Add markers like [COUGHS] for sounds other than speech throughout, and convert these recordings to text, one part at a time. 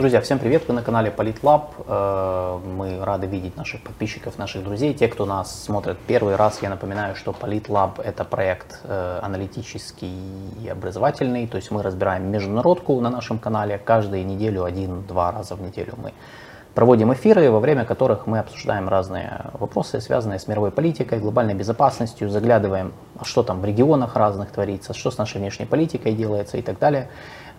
Друзья, всем привет! Вы на канале Политлаб. Э, мы рады видеть наших подписчиков, наших друзей. Те, кто нас смотрит первый раз, я напоминаю, что Политлаб – это проект э, аналитический и образовательный. То есть мы разбираем международку на нашем канале. Каждую неделю, один-два раза в неделю мы проводим эфиры, во время которых мы обсуждаем разные вопросы, связанные с мировой политикой, глобальной безопасностью, заглядываем, что там в регионах разных творится, что с нашей внешней политикой делается и так далее.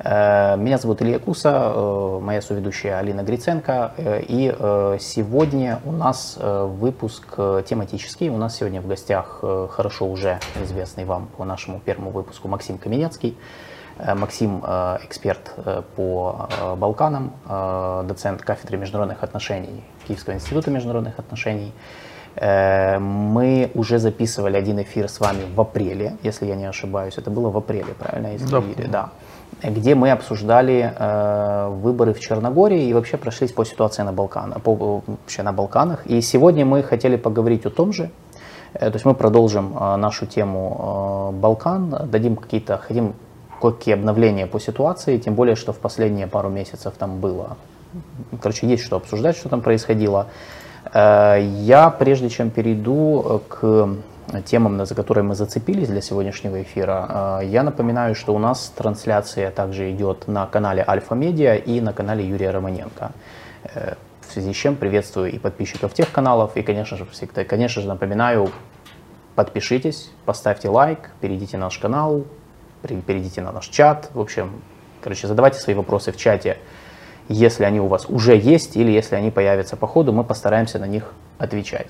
Э, меня зовут Илья Куса, э, моя соведущая Алина Гриценко, э, и сегодня у нас выпуск тематический. У нас сегодня в гостях хорошо уже известный вам по нашему первому выпуску Максим Каменецкий. Максим – эксперт по Балканам, доцент кафедры международных отношений Киевского института международных отношений. Мы уже записывали один эфир с вами в апреле, если я не ошибаюсь. Это было в апреле, правильно? Если да. да где мы обсуждали э, выборы в Черногории и вообще прошлись по ситуации на Балканах, по, вообще на Балканах. И сегодня мы хотели поговорить о том же. Э, то есть мы продолжим э, нашу тему э, Балкан, дадим какие-то, хотим какие обновления по ситуации, тем более, что в последние пару месяцев там было. Короче, есть что обсуждать, что там происходило. Э, я, прежде чем перейду к темам, за которые мы зацепились для сегодняшнего эфира, а, я напоминаю, что у нас трансляция также идет на канале Альфа Медиа и на канале Юрия Романенко. Э, в связи с чем приветствую и подписчиков тех каналов, и, конечно же, всегда, конечно же, напоминаю, подпишитесь, поставьте лайк, перейдите на наш канал, перейдите на наш чат. В общем, короче, задавайте свои вопросы в чате, если они у вас уже есть или если они появятся по ходу, мы постараемся на них отвечать.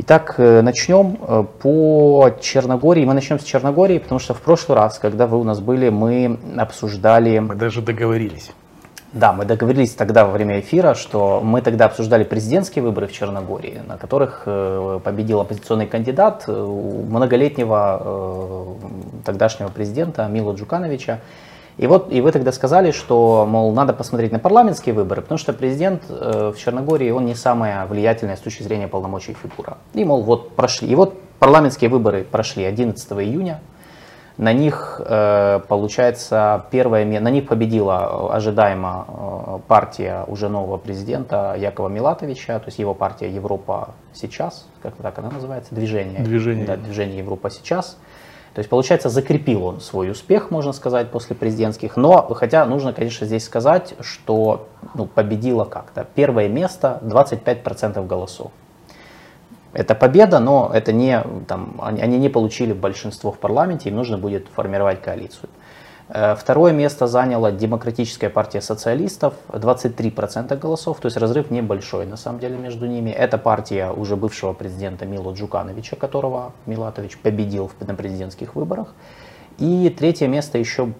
Итак, э, начнем э, по Черногории. Мы начнем с Черногории, потому что в прошлый раз, когда вы у нас были, мы обсуждали... Мы даже договорились. Да, мы договорились тогда во время эфира, что мы тогда обсуждали президентские выборы в Черногории, на которых э, победил оппозиционный кандидат многолетнего тогдашнего президента Мило Джукановича. И вот и вы тогда сказали, что, мол, надо посмотреть на парламентские выборы, потому что президент э, в Черногории, он не самая влиятельная с точки зрения полномочий фигура. И, мол, вот прошли. И вот парламентские выборы прошли 11 июня. На них, э, получается, первое, на них победила ожидаемо э, партия уже нового президента Якова Милатовича, то есть его партия Европа сейчас, как так она называется, движение, движение. Да, движение Европа сейчас. То есть, получается, закрепил он свой успех, можно сказать, после президентских. Но, хотя нужно, конечно, здесь сказать, что ну, победило как-то. Первое место 25% голосов. Это победа, но это не, там, они, не получили большинство в парламенте, им нужно будет формировать коалицию. Э, второе место заняла Демократическая партия социалистов, 23% голосов, то есть разрыв небольшой на самом деле между ними. Это партия уже бывшего президента Мило Джукановича, которого Милатович победил на президентских выборах. И третье место еще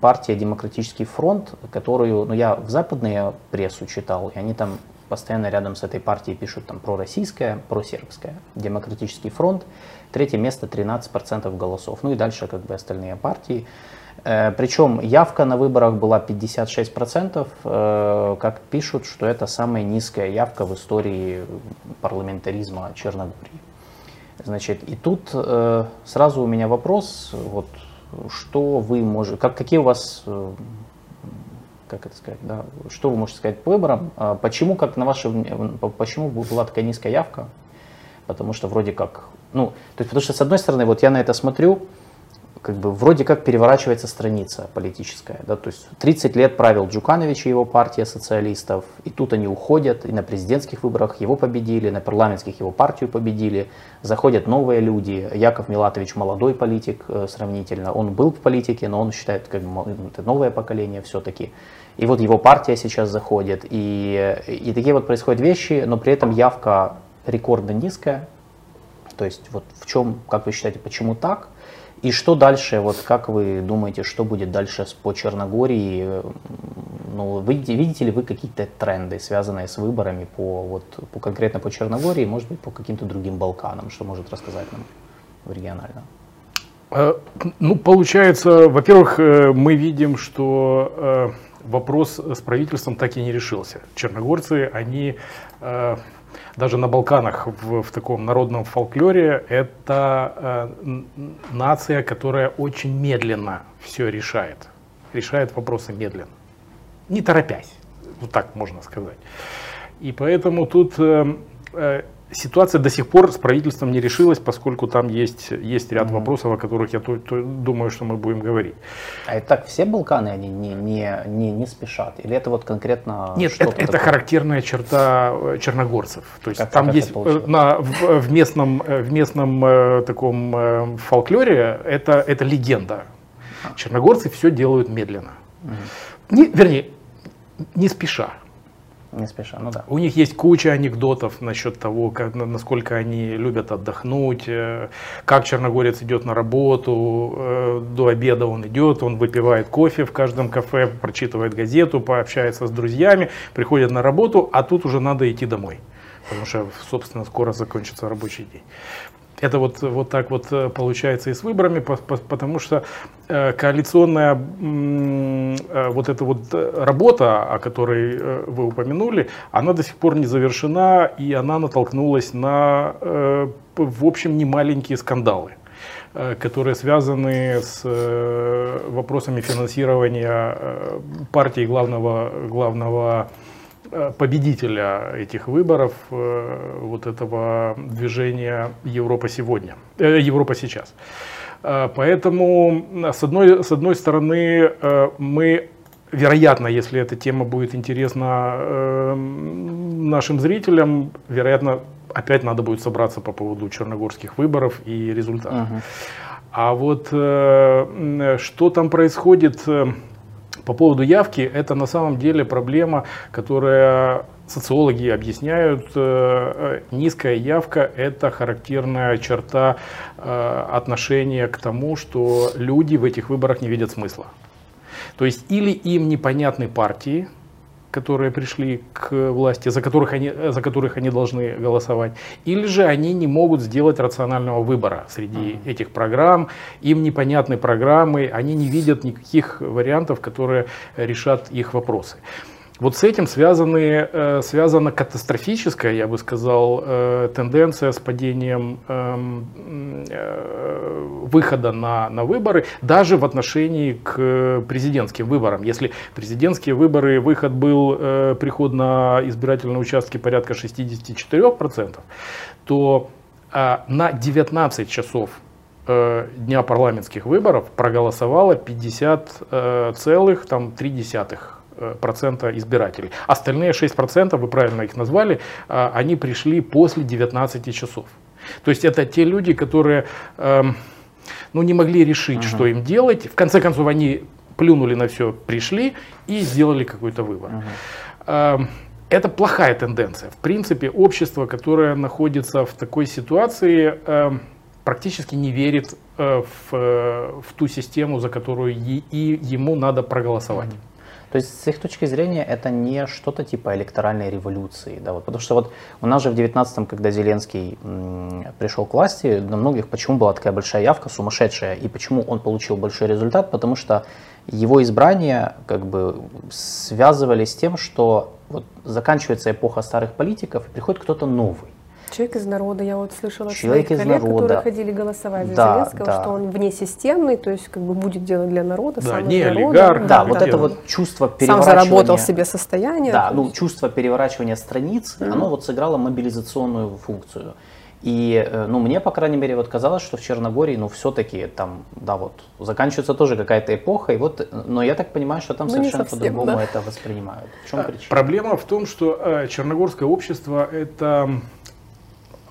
партия Демократический фронт, которую ну, я в западные прессу читал, и они там постоянно рядом с этой партией пишут там пророссийская, просербская, Демократический фронт. Третье место 13% голосов. Ну и дальше как бы остальные партии. Э, Причем явка на выборах была 56%, э, как пишут, что это самая низкая явка в истории парламентаризма Черногории. Значит, и тут э, сразу у меня вопрос, вот, что вы можете, как, какие у вас, как это сказать, да, что вы можете сказать по выборам, почему, как на ваше, почему была такая низкая явка, потому что вроде как, ну, то есть, потому что с одной стороны, вот я на это смотрю, как бы вроде как переворачивается страница политическая. Да? То есть 30 лет правил Джуканович и его партия социалистов, и тут они уходят, и на президентских выборах его победили, на парламентских его партию победили, заходят новые люди. Яков Милатович молодой политик э, сравнительно, он был в политике, но он считает, как бы, это новое поколение все-таки. И вот его партия сейчас заходит, и, и такие вот происходят вещи, но при этом явка рекордно низкая. То есть вот в чем, как вы считаете, почему так? И что дальше, вот как вы думаете, что будет дальше по Черногории? Ну, видите, видите ли вы какие-то тренды, связанные с выборами по, вот, по, конкретно по Черногории, может быть, по каким-то другим Балканам, что может рассказать нам регионально? Э, ну, получается, во-первых, э, мы видим, что э, вопрос с правительством так и не решился. Черногорцы, они даже на Балканах в, в таком народном фольклоре это э, нация, которая очень медленно все решает, решает вопросы медленно. не торопясь, вот так можно сказать. И поэтому тут э, э, ситуация до сих пор с правительством не решилась, поскольку там есть, есть ряд mm-hmm. вопросов, о которых я то, то, думаю, что мы будем говорить. А это так все Балканы, они не, не, не, не спешат? Или это вот конкретно Нет, это, это характерная черта э, черногорцев. То есть как, там как есть э, на, в, в местном, э, в местном таком фолклоре это, это легенда. А. Черногорцы все делают медленно. Mm-hmm. Не, вернее, не спеша. Не спеша, ну да. У них есть куча анекдотов насчет того, как, насколько они любят отдохнуть, э, как черногорец идет на работу, э, до обеда он идет, он выпивает кофе в каждом кафе, прочитывает газету, пообщается с друзьями, приходит на работу, а тут уже надо идти домой потому что, собственно, скоро закончится рабочий день. Это вот, вот так вот э, получается и с выборами, потому что э, коалиционная э, вот эта вот работа, о которой вы упомянули, она до сих пор не завершена, и она натолкнулась на, в общем, немаленькие скандалы которые связаны с вопросами финансирования партии главного, главного победителя этих выборов, э, вот этого движения Европа сегодня, э, Европа сейчас. Поэтому, с одной, с одной стороны, мы, вероятно, если эта тема будет интересна нашим зрителям, вероятно, опять надо будет собраться по поводу черногорских выборов и результатов. Угу. А вот что там происходит по поводу явки, это на самом деле проблема, которая социологи объясняют, э, э, низкая явка – это характерная черта э, отношения к тому, что люди в этих выборах не видят смысла. То есть или им непонятны партии, которые пришли к власти, за которых, они, за которых они должны голосовать, или же они не могут сделать рационального выбора среди uh-huh. этих программ, им непонятны программы, они не видят никаких вариантов, которые решат их вопросы. Вот с этим связаны, э, связана катастрофическая, я бы сказал, э, тенденция с падением эм, э, выхода на, на выборы, даже в отношении к президентским выборам. Если президентские выборы, выход был, приход на избирательные участки порядка 64%, то на 19 часов дня парламентских выборов проголосовало 50,3 Э, процента избирателей. Остальные 6%, вы правильно их назвали, э, они пришли после 19 часов. То есть это те люди, которые эм, ну, не могли решить, uh-huh. что им делать. В конце концов, они плюнули на все, пришли и сделали какой-то выбор. Uh-huh. Это плохая тенденция. В принципе, общество, которое находится в такой ситуации, эм, практически не верит э, в, в ту систему, за которую и ему надо проголосовать. То есть с их точки зрения это не что-то типа электоральной революции. Да, вот, потому что вот у нас же в 19-м, когда Зеленский м, пришел к власти, на многих почему была такая большая явка, сумасшедшая, и почему он получил большой результат, потому что его избрания как бы связывались с тем, что вот заканчивается эпоха старых политиков, и приходит кто-то новый. Человек из народа, я вот слышала Человек своих коллег, народа. которые ходили голосовать за да, Зеленского, да. что он внесистемный, то есть как бы будет делать для народа, да, сам не из народа. Олигарх, да, да, вот это вот чувство переворачивания. Сам заработал себе состояние. Да, ну чувство переворачивания страниц, mm-hmm. оно вот сыграло мобилизационную функцию. И, э, ну, мне, по крайней мере, вот казалось, что в Черногории, ну, все-таки там, да, вот, заканчивается тоже какая-то эпоха, и вот, но я так понимаю, что там ну, совершенно по-другому да. это воспринимают. В чем а, причина? Проблема в том, что э, черногорское общество это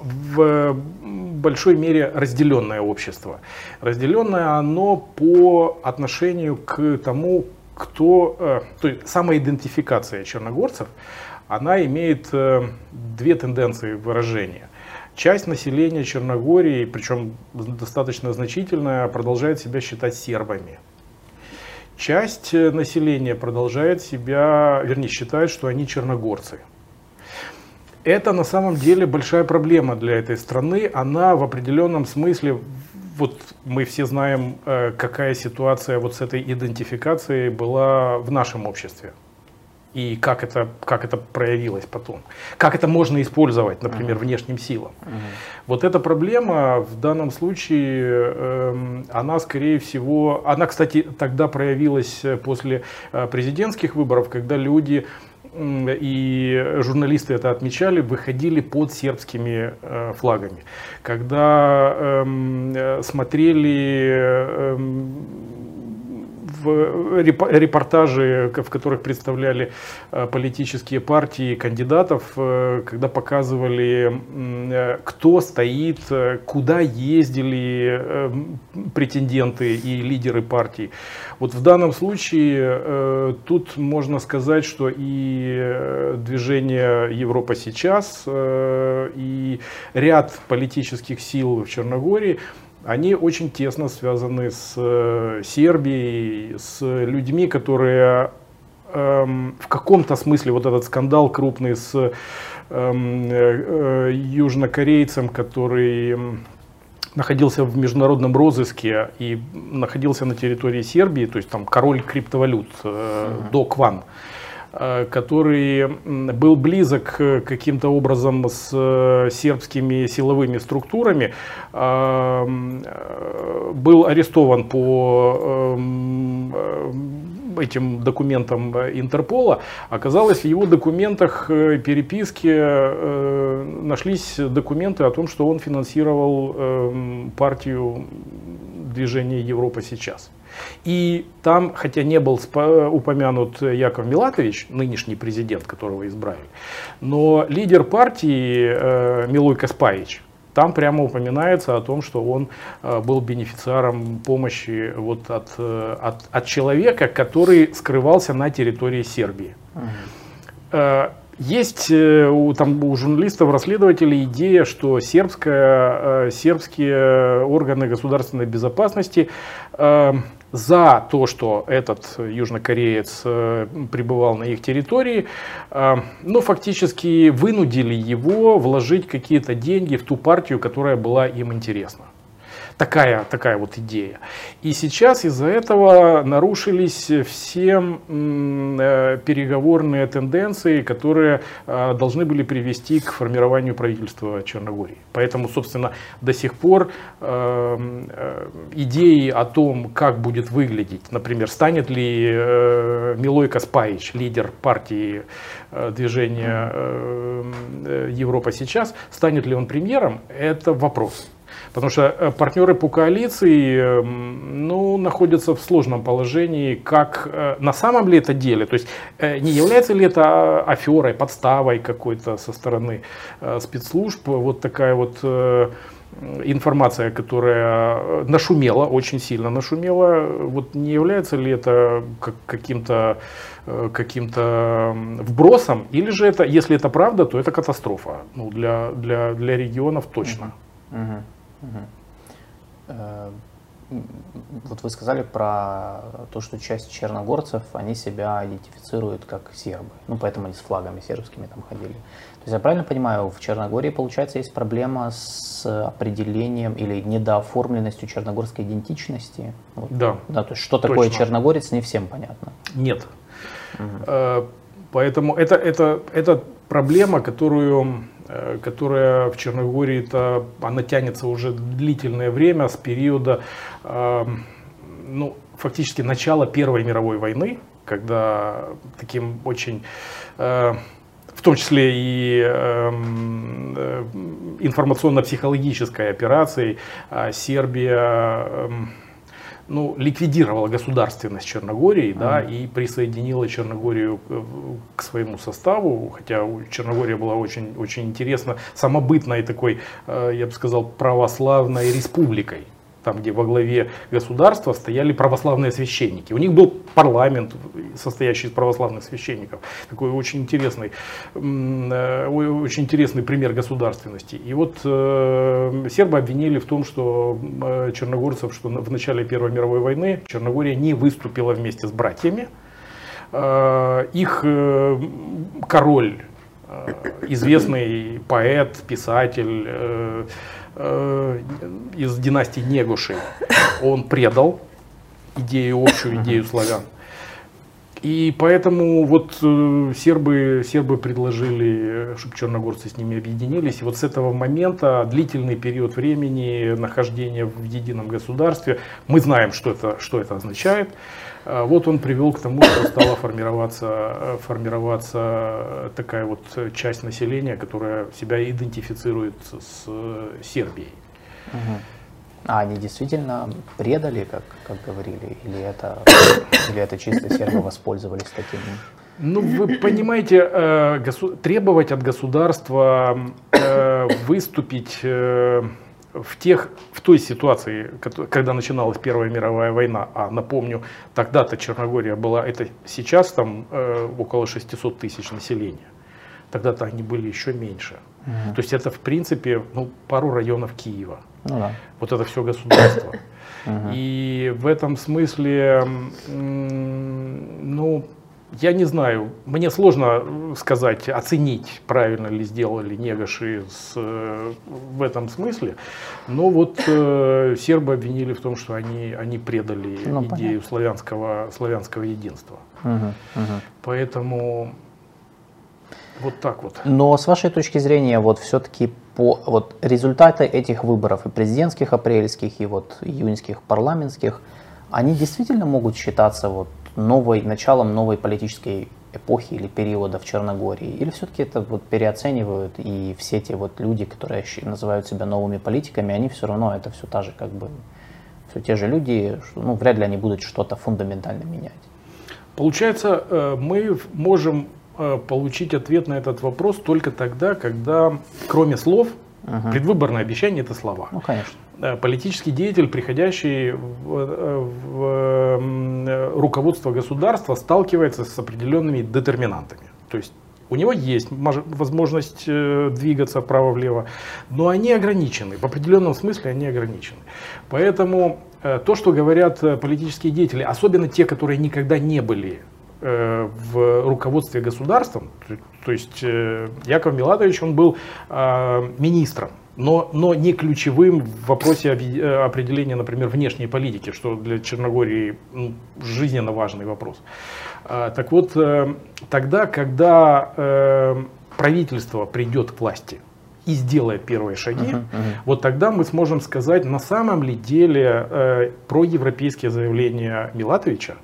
в большой мере разделенное общество. Разделенное оно по отношению к тому, кто, э, то есть самоидентификация черногорцев, она имеет э, две тенденции выражения. Часть населения Черногории, причем достаточно значительная, продолжает себя считать сербами. Часть э, населения продолжает себя, вернее, считает, что они черногорцы. Это на самом деле большая проблема для этой страны. Она в определенном смысле, вот мы все знаем, э, какая ситуация вот с этой идентификацией была в нашем обществе. и как это, как это проявилось потом. Как это можно использовать, например, внешним силам. Вот эта проблема в данном случае, э, она скорее всего, она, кстати, тогда проявилась после э, президентских выборов, когда люди и журналисты это отмечали, выходили под сербскими э, флагами. Когда эм, э, смотрели э, в репортажи, в которых представляли э, политические партии кандидатов, э, когда показывали, э, кто стоит, куда ездили претенденты и лидеры партий. Вот в данном случае тут можно сказать, что и движение Европа сейчас, и ряд политических сил в Черногории они очень тесно связаны с э, Сербией, с людьми, которые эм, в каком-то смысле вот этот скандал крупный с эм, э, южнокорейцем, который находился в международном розыске и находился на территории Сербии, то есть там король криптовалют э, uh-huh. Док Ван. Э, который был близок э, каким-то образом с э, сербскими силовыми структурами, был арестован по этим документам Интерпола, оказалось, в его документах переписки нашлись документы о том, что он финансировал партию движения Европа сейчас. И там, хотя не был упомянут Яков Милатович, нынешний президент, которого избрали, но лидер партии э, Милой Каспаевич, там прямо упоминается о том, что он э, был бенефициаром помощи вот от, э, от, от человека, который скрывался на территории Сербии. Угу. Есть у, там, у журналистов, расследователей идея, что сербская, сербские органы государственной безопасности за то, что этот южнокореец э, пребывал на их территории, э, но фактически вынудили его вложить какие-то деньги в ту партию, которая была им интересна. Такая, такая вот идея. И сейчас из-за этого нарушились все э, переговорные тенденции, которые э, должны были привести к формированию правительства Черногории. Поэтому, собственно, до сих пор э, идеи о том, как будет выглядеть, например, станет ли Милой Каспаевич, лидер партии движения Европа сейчас, станет ли он премьером, это вопрос. Потому что э, партнеры по коалиции эм, ну, находятся в сложном положении, как э, на самом ли это деле, то есть э, не является ли это аферой, подставой какой-то со стороны спецслужб, вот такая вот информация, которая нашумела, очень сильно нашумела, вот не является ли это каким-то каким-то вбросом, или же это, если это правда, то это катастрофа? Ну, для, для, для регионов точно. Uh-huh. Э, вот вы сказали про то, что часть черногорцев, они себя идентифицируют как сербы. Ну, поэтому они с флагами сербскими там ходили. То есть я правильно понимаю, в Черногории, получается, есть проблема с определением или недооформленностью черногорской идентичности? Вот. Да. Да, то есть что точно. такое черногорец, не всем понятно. Нет. Угу. Поэтому это, это, это проблема, которую которая в Черногории -то, она тянется уже длительное время с периода эм, ну, фактически начала Первой мировой войны, когда таким очень э, в том числе и эм, э, информационно-психологической операцией Сербия эм, ну, ликвидировала государственность Черногории, mm-hmm. да, и присоединила Черногорию к своему составу, хотя Черногория была очень, очень интересно самобытной такой, э, я бы сказал, православной республикой там, где во главе государства стояли православные священники. У них был парламент, состоящий из православных священников. Такой очень интересный, э, очень интересный пример государственности. И вот э, сербы обвинили в том, что э, черногорцев, что в начале Первой мировой войны Черногория не выступила вместе с братьями. Э, их э, король, э, известный поэт, писатель, э, Э, из династии Негуши, он предал идею, общую идею славян. И поэтому вот э, сербы, сербы предложили, чтобы черногорцы с ними объединились. И вот с этого момента длительный период времени нахождения в едином государстве, мы знаем, что это, что это означает. А вот он привел к тому, что стала формироваться, формироваться такая вот часть населения, которая себя идентифицирует с Сербией. Угу. А они действительно предали, как, как говорили, или это, или это чисто сербы воспользовались таким? Ну, вы понимаете, э, требовать от государства э, выступить э, в, тех, в той ситуации, когда начиналась Первая мировая война, а напомню, тогда-то Черногория была, это сейчас там э, около 600 тысяч населения, тогда-то они были еще меньше. Угу. То есть это в принципе ну, пару районов Киева. Ну, да. Вот это все государство. [COUGHS] Угу. И в этом смысле, ну, я не знаю, мне сложно сказать, оценить, правильно ли сделали негаши с, в этом смысле, но вот э, сербы обвинили в том, что они, они предали ну, идею славянского, славянского единства. Угу, угу. Поэтому вот так вот. Но с вашей точки зрения, вот все-таки по вот результаты этих выборов и президентских апрельских, и вот июньских парламентских, они действительно могут считаться вот новой, началом новой политической эпохи или периода в Черногории? Или все-таки это вот переоценивают, и все те вот люди, которые называют себя новыми политиками, они все равно, это все та же как бы, все те же люди, ну, вряд ли они будут что-то фундаментально менять. Получается, э, мы можем э, получить ответ на этот вопрос только тогда, когда, кроме слов, Угу. Предвыборное обещание это слова. Ну, конечно. Политический деятель, приходящий в, в руководство государства, сталкивается с определенными детерминантами. То есть у него есть возможность э, двигаться вправо-влево, но они ограничены, в определенном смысле они ограничены. Поэтому э, то, что говорят э, политические деятели, особенно те, которые никогда не были в руководстве государством, то есть Яков Милатович, он был министром, но, но не ключевым в вопросе определения, например, внешней политики, что для Черногории жизненно важный вопрос. Так вот, тогда, когда правительство придет к власти, и сделает первые шаги, uh-huh, uh-huh. вот тогда мы сможем сказать, на самом ли деле э, про европейские заявления Милатовича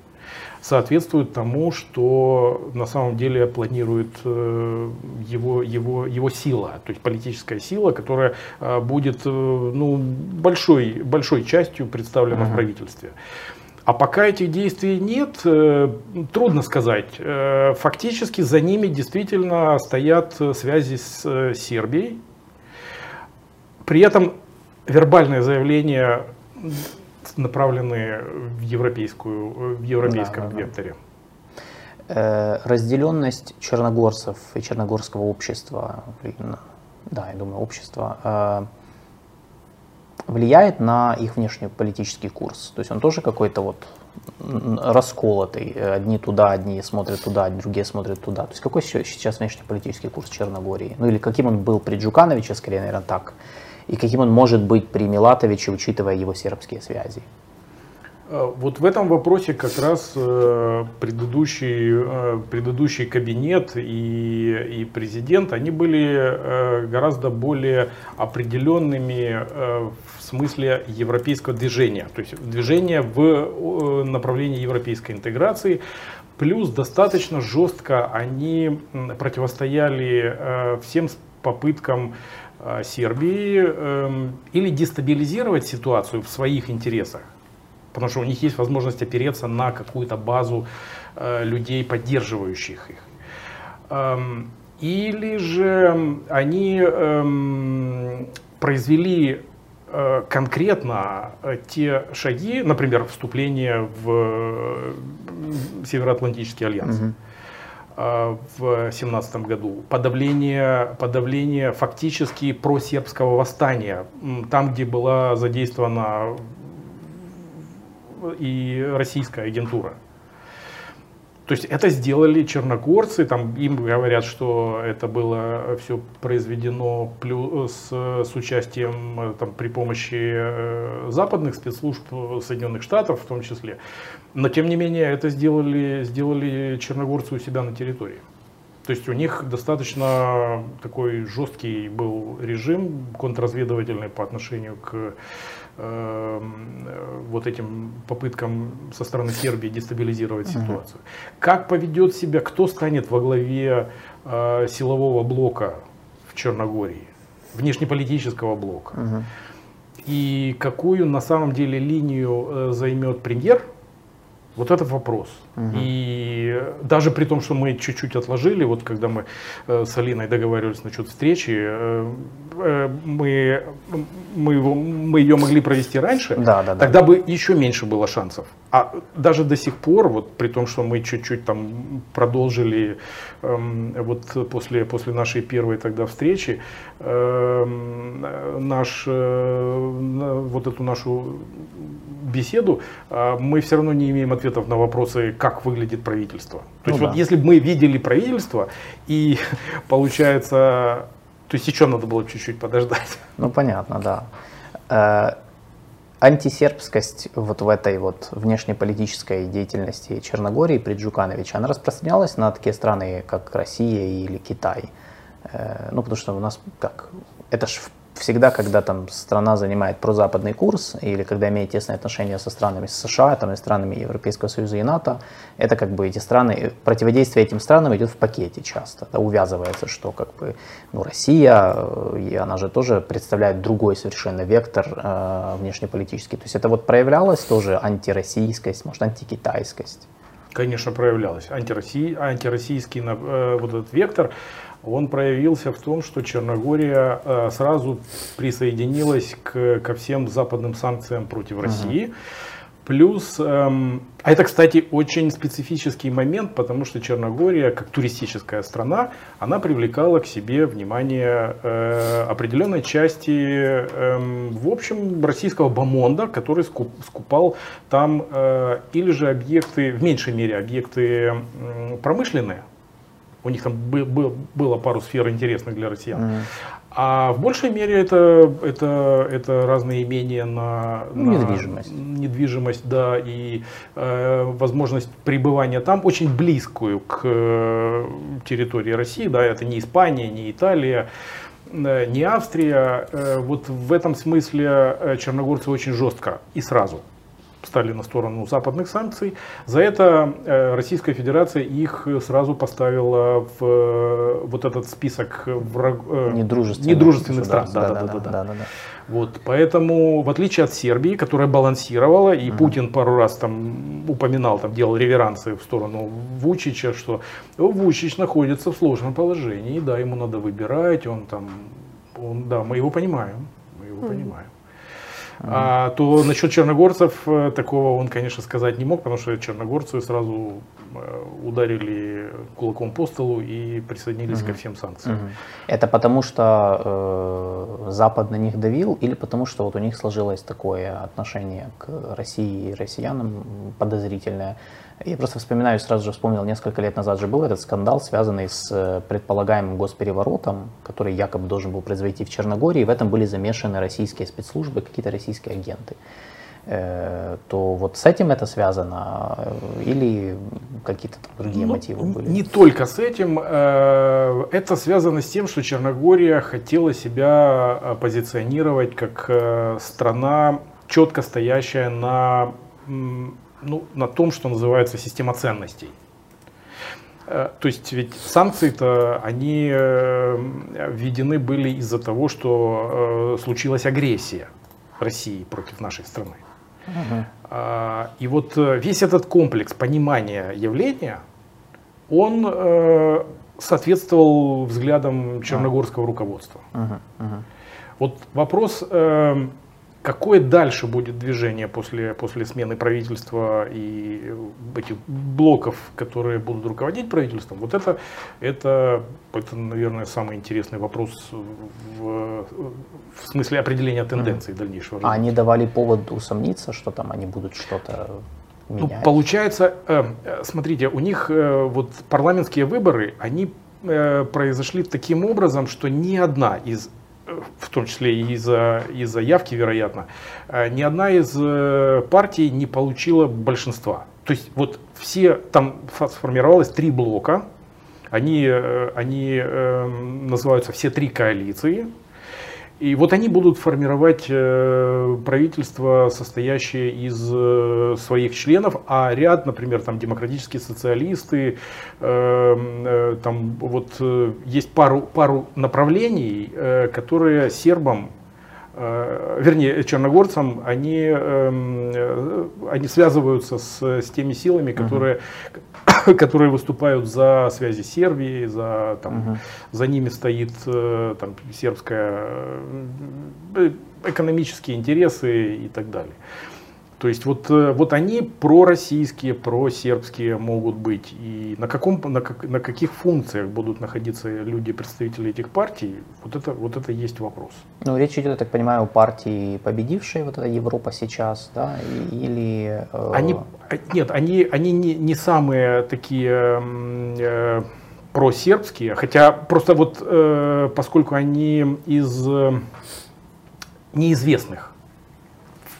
соответствуют тому, что на самом деле планирует э, его, его, его сила, то есть политическая сила, которая э, будет э, ну, большой, большой частью представлена uh-huh. в правительстве. А пока этих действий нет, трудно сказать. Фактически за ними действительно стоят связи с Сербией. При этом вербальное заявление направлены в, европейскую, в европейском да, векторе. Э, разделенность черногорцев и черногорского общества, да, я думаю, общества, э, влияет на их внешнеполитический курс. То есть он тоже какой-то вот расколотый. Одни туда, одни смотрят туда, другие смотрят туда. То есть какой сейчас внешнеполитический курс Черногории? Ну или каким он был при Джукановиче, скорее, наверное, так и каким он может быть при Милатовиче, учитывая его сербские связи? Э, вот в этом вопросе как раз э, предыдущий, э, предыдущий кабинет и, и президент, они были гораздо более определенными в смысле европейского движения, то есть движения в направлении европейской интеграции. Плюс достаточно жестко они противостояли всем попыткам Сербии эм, или дестабилизировать ситуацию в своих интересах, потому что у них есть возможность опереться на какую-то базу э, людей, поддерживающих их. Эм, или же они эм, произвели э, конкретно те шаги, например, вступление в Североатлантический альянс. Угу Э, в 2017 году, подавление, подавление фактически просербского восстания, там, где была задействована и российская агентура. То есть это сделали черногорцы, там им говорят, что это было все произведено плюс, с, с участием там, при помощи э, западных спецслужб Соединенных Штатов в том числе. Но тем не менее это сделали, сделали черногорцы у себя на территории. То есть у них достаточно такой жесткий был режим контрразведывательный по отношению к э, вот этим попыткам со стороны Сербии дестабилизировать uh-huh. ситуацию. Как поведет себя, кто станет во главе э, силового блока в Черногории, внешнеполитического блока? Uh-huh. И какую на самом деле линию э, займет премьер? Вот это вопрос. Угу. И даже при том, что мы чуть-чуть отложили, вот когда мы э, с Алиной договаривались насчет встречи, э, э, мы, мы, его, мы ее могли провести раньше, да, да, тогда да. бы еще меньше было шансов. А даже до сих пор, вот при том, что мы чуть-чуть там продолжили э, вот после, после нашей первой тогда встречи, э, наш, вот эту нашу беседу, э, мы все равно не имеем ответов на вопросы, как выглядит правительство. То ну есть да. вот если бы мы видели правительство и [LAUGHS] получается, то есть еще надо было чуть-чуть подождать. [LAUGHS] Ну понятно, да. Э, антисербскость вот в этой вот внешнеполитической деятельности Черногории при Джукановиче, она распространялась на такие страны, как Россия или Китай. Э, ну, потому что у нас как, это же всегда, когда там страна занимает прозападный курс или когда имеет тесные отношения со странами США, там, и странами Европейского Союза и НАТО, это как бы эти страны, противодействие этим странам идет в пакете часто, да, увязывается, что как бы ну, Россия, э, и она же тоже представляет другой совершенно вектор э, внешнеполитический. То есть это вот проявлялось тоже антироссийскость, может антикитайскость. Конечно, проявлялась. Антироссий, антироссийский э, вот этот вектор, он проявился в том, что Черногория э, сразу присоединилась к, ко всем западным санкциям против. России. Плюс, эм, а это, кстати, очень специфический момент, потому что Черногория, как туристическая страна, она привлекала к себе внимание э, определенной части, э, в общем, российского бомонда, который скуп, скупал там э, или же объекты, в меньшей мере объекты э, промышленные, у них там был, было пару сфер интересных для россиян. Mm. А в большей мере это, это, это разные имения на, ну, на недвижимость. недвижимость, да, и э, возможность пребывания там очень близкую к э, территории России, да, это не Испания, не Италия, э, не Австрия. Э, вот в этом смысле э, черногорцы очень жестко и сразу стали на сторону западных санкций. За это э, Российская Федерация их сразу поставила в э, вот этот список враг... Э, недружественных, недружественных стран. Да, да, да, да, да, да, да. Вот, поэтому, в отличие от Сербии, которая балансировала, и угу. Путин пару раз там упоминал, там делал реверансы в сторону Вучича, что Вучич находится в сложном положении, да, ему надо выбирать, он там, он, да, мы его понимаем, мы его угу. понимаем. А, то насчет черногорцев э, такого он, конечно, сказать не мог, потому что черногорцы сразу э, ударили кулаком по столу и присоединились угу. ко всем санкциям. Угу. Это потому что э, Запад на них давил или потому что вот у них сложилось такое отношение к России и россиянам подозрительное? Я просто вспоминаю, сразу же вспомнил, несколько лет назад же был этот скандал, связанный с э, предполагаемым госпереворотом, который якобы должен был произойти в Черногории. В этом были замешаны российские спецслужбы, какие-то российские агенты. Э, то вот с этим это связано э, или какие-то другие ну, мотивы были? Не только с этим. Это связано с тем, что Черногория хотела себя позиционировать как страна, четко стоящая на ну, на том, что называется система ценностей. Э, то есть ведь санкции-то, они э, введены были из-за того, что э, случилась агрессия России против нашей страны. Угу. И вот весь этот комплекс понимания явления, он соответствовал взглядам черногорского руководства. Угу. Угу. Вот вопрос Какое дальше будет движение после, после смены правительства и этих блоков, которые будут руководить правительством? Вот это, это, это наверное, самый интересный вопрос в, в смысле определения тенденций mm. дальнейшего развития. А они давали повод усомниться, что там они будут что-то Ну, получается, э, смотрите, у них э, вот парламентские выборы, они э, произошли таким образом, что ни одна из в том числе и из-за из явки, вероятно, ни одна из партий не получила большинства. То есть вот все, там сформировалось три блока, они, они называются все три коалиции, и вот они будут формировать э, правительство, состоящее из э, своих членов, а ряд, например, там демократические социалисты, э, там вот есть пару, пару направлений, которые сербам вернее, черногорцам, они, они связываются с, с теми силами, которые, [LAUGHS] которые выступают за связи Сербии, за, там, угу. за ними стоит э, там, сербская э, экономические интересы и так далее. То есть вот, э, вот они пророссийские, просербские могут быть. И на, каком, на, как, на каких функциях будут находиться люди, представители этих партий, вот это, вот это есть вопрос. Ну, речь идет, я так понимаю, о партии победившей, вот эта Европа сейчас, да, или... Э... Они, а, нет, они, они не, не самые такие... Э, просербские, хотя просто вот э, поскольку они из э, неизвестных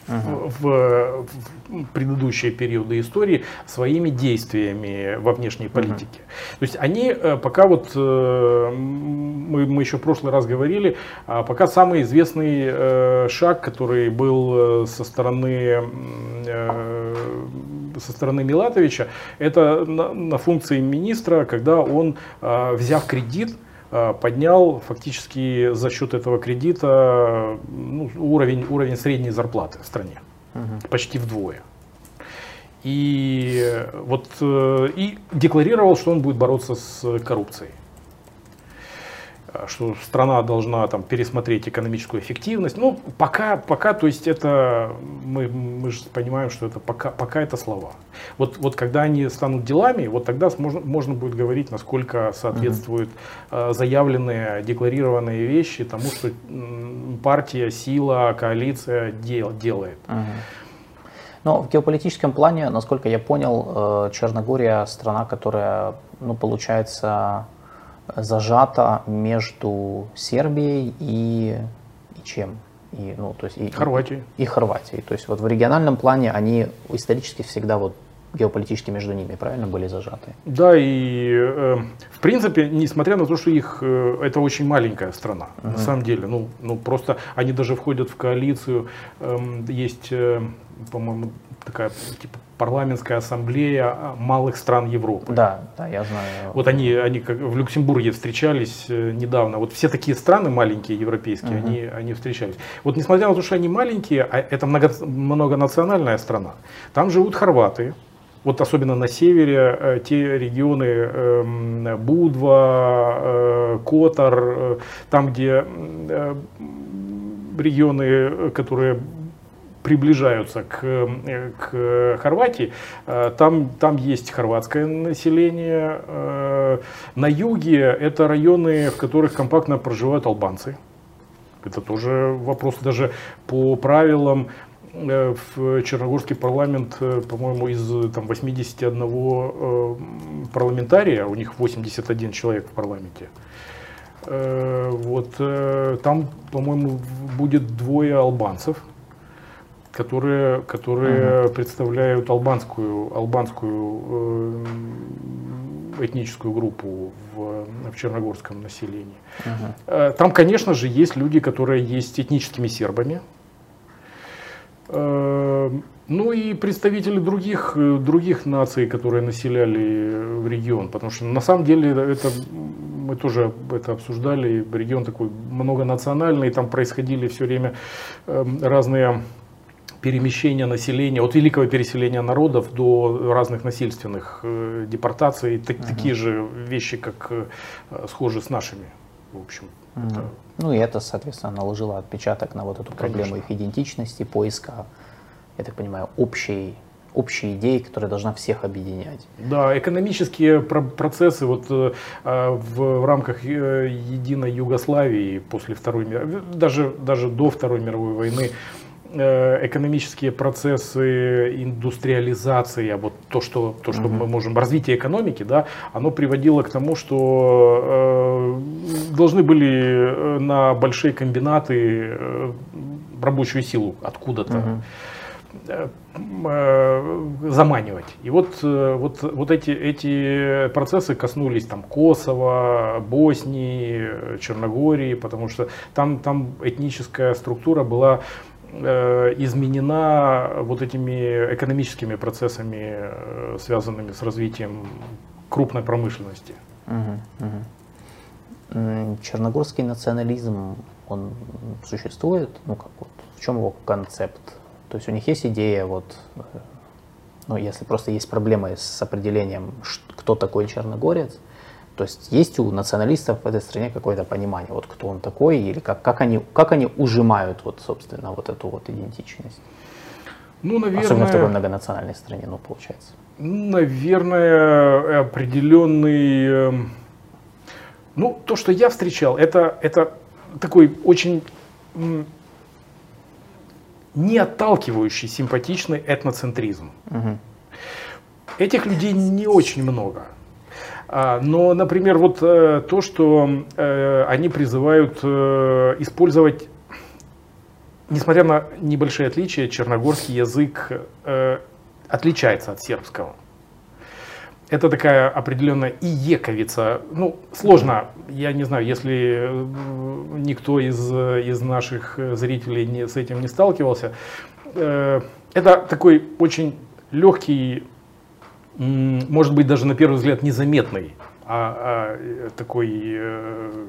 в, в предыдущие периоды истории своими действиями во внешней политике. Угу. То есть они э, пока вот, э, мы, мы еще в прошлый раз говорили, а пока самый известный э, шаг, который был со стороны со стороны Милатовича, это на, на функции министра, когда он, взяв кредит, поднял фактически за счет этого кредита ну, уровень, уровень средней зарплаты в стране. Угу. Почти вдвое. И, вот, э, и декларировал, что он будет бороться с коррупцией. Э, что страна должна там, пересмотреть экономическую эффективность. Ну, пока, пока то есть это, мы, мы же понимаем, что это пока, пока это слова. Вот, вот когда они станут делами, вот тогда можно, можно будет говорить, насколько соответствуют uh заявленные, декларированные вещи тому, что партия, сила, коалиция дел, делает. uh Но в геополитическом плане, насколько я понял, э, Черногория страна, которая, ну, получается, зажата между Сербией и, и чем? И, ну, то есть и, Хорватией. И, и Хорватией. То есть вот в региональном плане они исторически всегда вот геополитически между ними, правильно, были зажаты? Да, и э, в принципе, несмотря на то, что их э, это очень маленькая страна, угу. на самом деле, ну, ну просто они даже входят в коалицию, э, есть, э, по-моему, такая типа парламентская ассамблея малых стран Европы. Да, да, я знаю. Вот они, они как в Люксембурге встречались э, недавно. Вот все такие страны маленькие европейские, угу. они, они встречались. Вот несмотря на то, что они маленькие, а это много, многонациональная страна. Там живут хорваты, вот особенно на севере, э, те регионы э, Будва, э, Котор, там, где регионы, которые приближаются к, э, к Хорватии, э, там, там есть хорватское население. Э, на юге это районы, в которых компактно проживают албанцы. Это тоже вопрос даже по правилам в Черногорский парламент, по-моему, из там, 81 парламентария, у них 81 человек в парламенте, вот там, по-моему, будет двое албанцев, которые, которые угу. представляют албанскую, албанскую э, этническую группу в, в черногорском населении. Угу. Там, конечно же, есть люди, которые есть этническими сербами. Э, ну и представители других, других наций, которые населяли регион. Потому что на самом деле это мы тоже это обсуждали. Регион такой многонациональный, там происходили все время разные перемещения населения, от великого переселения народов до разных насильственных э, депортаций, так, угу. такие же вещи, как э, схожи с нашими, в общем. Угу. Это... Ну и это, соответственно, наложило отпечаток на вот эту проблему Конечно. их идентичности, поиска, я так понимаю, общей общей идеи, которая должна всех объединять. Да, экономические процессы вот э, в, в рамках э, единой Югославии после Второй мировой, даже, даже до Второй мировой войны экономические процессы индустриализации, а вот то, что, то, что mm-hmm. мы можем, развитие экономики, да, оно приводило к тому, что э, должны были на большие комбинаты э, рабочую силу откуда-то. Mm-hmm заманивать. И вот, вот, вот эти, эти процессы коснулись там Косово, Боснии, Черногории, потому что там, там этническая структура была Э, изменена вот этими экономическими процессами, э, связанными с развитием крупной промышленности. Черногорский национализм, он существует? Ну как вот, в чем его концепт? То есть у них есть идея, вот, э, ну если просто есть проблемы с определением, кто такой черногорец, то есть есть у националистов в этой стране какое-то понимание, вот кто он такой, или как, как, они, как они ужимают, вот, собственно, вот эту вот идентичность? Ну, наверное... Особенно в такой многонациональной стране, ну, получается. Наверное, определенный... Эм, ну, то, что я встречал, это, это такой очень не отталкивающий, симпатичный этноцентризм. Угу. Этих людей не очень много. А, но, например, вот э, то, что э, они призывают э, использовать, несмотря на небольшие отличия, черногорский язык отличается от сербского. Это такая определенная иековица. Ну, сложно, я не знаю, если никто из, из наших зрителей не, с этим не сталкивался. Это такой очень легкий может быть, даже на первый взгляд незаметный, а, а такой э,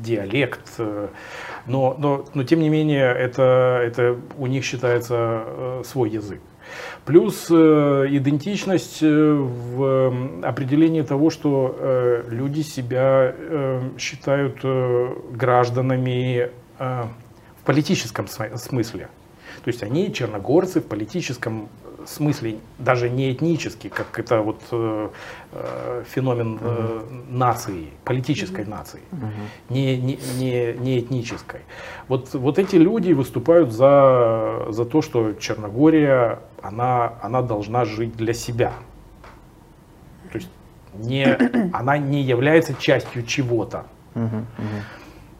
диалект, э, но, но, но тем не менее это, это у них считается э, свой язык. Плюс э, идентичность э, в определении того, что э, люди себя э, считают э, гражданами э, в политическом смысле. То есть они черногорцы в политическом смысле даже не этнический, как это вот э, э феномен э, нации, политической нации, не, не, не, не этнической. Вот, вот эти люди выступают за, за то, что Черногория, она, она должна жить для себя. То есть не, она не является частью чего-то.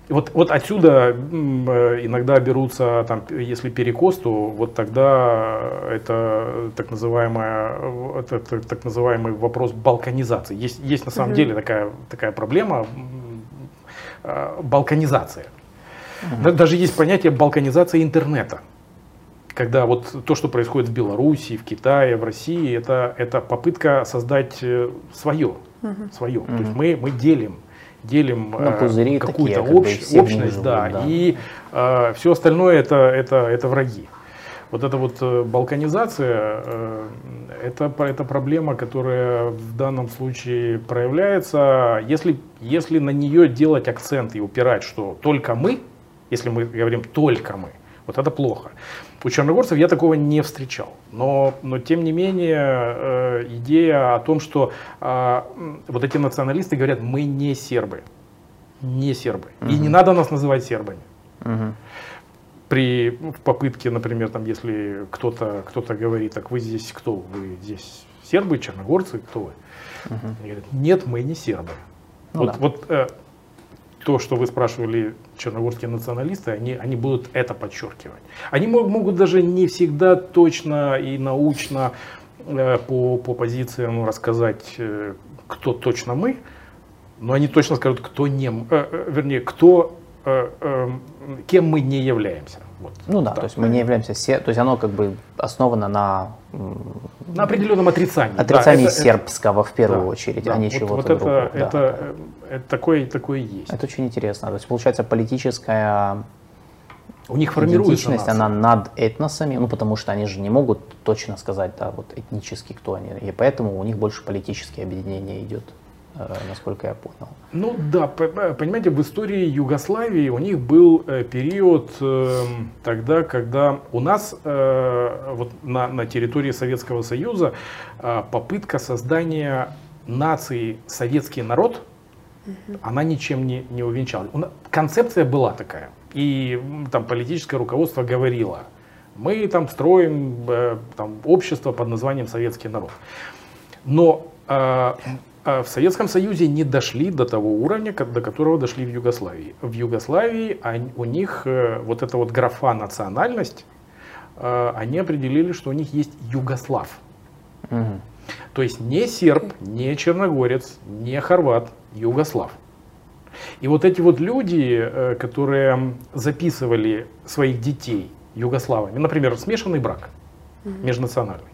Вот, вот отсюда э, иногда берутся, там, если перекос, то вот тогда это так, называемая, это, это, так называемый вопрос балканизации. Есть, есть на самом угу. деле такая, такая проблема э, балканизация. Угу. Даже есть понятие балканизации интернета. Когда вот то, что происходит в Беларуси, в Китае, в России, это, это попытка создать э, свое. Угу. свое. Угу. То есть мы, мы делим делим э, какую-то общ, общность, живут, да, да, и э, все остальное это, это, это враги. Вот эта вот э, балканизация, э, это, это проблема, которая в данном случае проявляется. Если, если на нее делать акцент и упирать, что только мы, если мы говорим только мы, вот это плохо. У черногорцев я такого не встречал. Но, но тем не менее, э, идея о том, что э, вот эти националисты говорят, мы не сербы. Не сербы. Угу. И не надо нас называть сербами. Угу. При в попытке, например, там, если кто-то кто говорит, так вы здесь кто? Вы здесь сербы, черногорцы, кто вы? Угу. говорят, нет, мы не сербы. Ну, вот, да. вот э, то, что вы спрашивали, черногорские националисты, они, они будут это подчеркивать. Они могут даже не всегда точно и научно э, по, по позициям рассказать, э, кто точно мы, но они точно скажут, кто не, э, э вернее, кто, э, э, кем мы не являемся. Вот, ну да, так. то есть мы не являемся, то есть оно как бы основано на на определенном отрицании. Отрицании да, сербского это, в первую да, очередь, да, а не вот, чего-то вот это, другого. Это, да, это, это такое, такое есть. Это очень интересно. То есть получается политическая у них формируется идентичность, она над этносами, ну потому что они же не могут точно сказать, да, вот этнически кто они, и поэтому у них больше политические объединения идет. Э, насколько я понял. Ну да, понимаете, в истории Югославии у них был э, период тогда, когда у нас э, вот на, на территории Советского Союза попытка создания нации советский народ, она ничем не, не увенчалась. Концепция была такая, и там политическое руководство говорило, Мы там строим э, там, общество под названием советский народ. Но э, э, в Советском Союзе не дошли до того уровня, до которого дошли в Югославии. В Югославии они, у них э, вот эта вот графа национальность, э, они определили, что у них есть югослав. Угу. То есть не серб, не черногорец, не хорват, югослав. И вот эти вот люди, э, которые записывали своих детей югославами, например, смешанный брак межнациональный,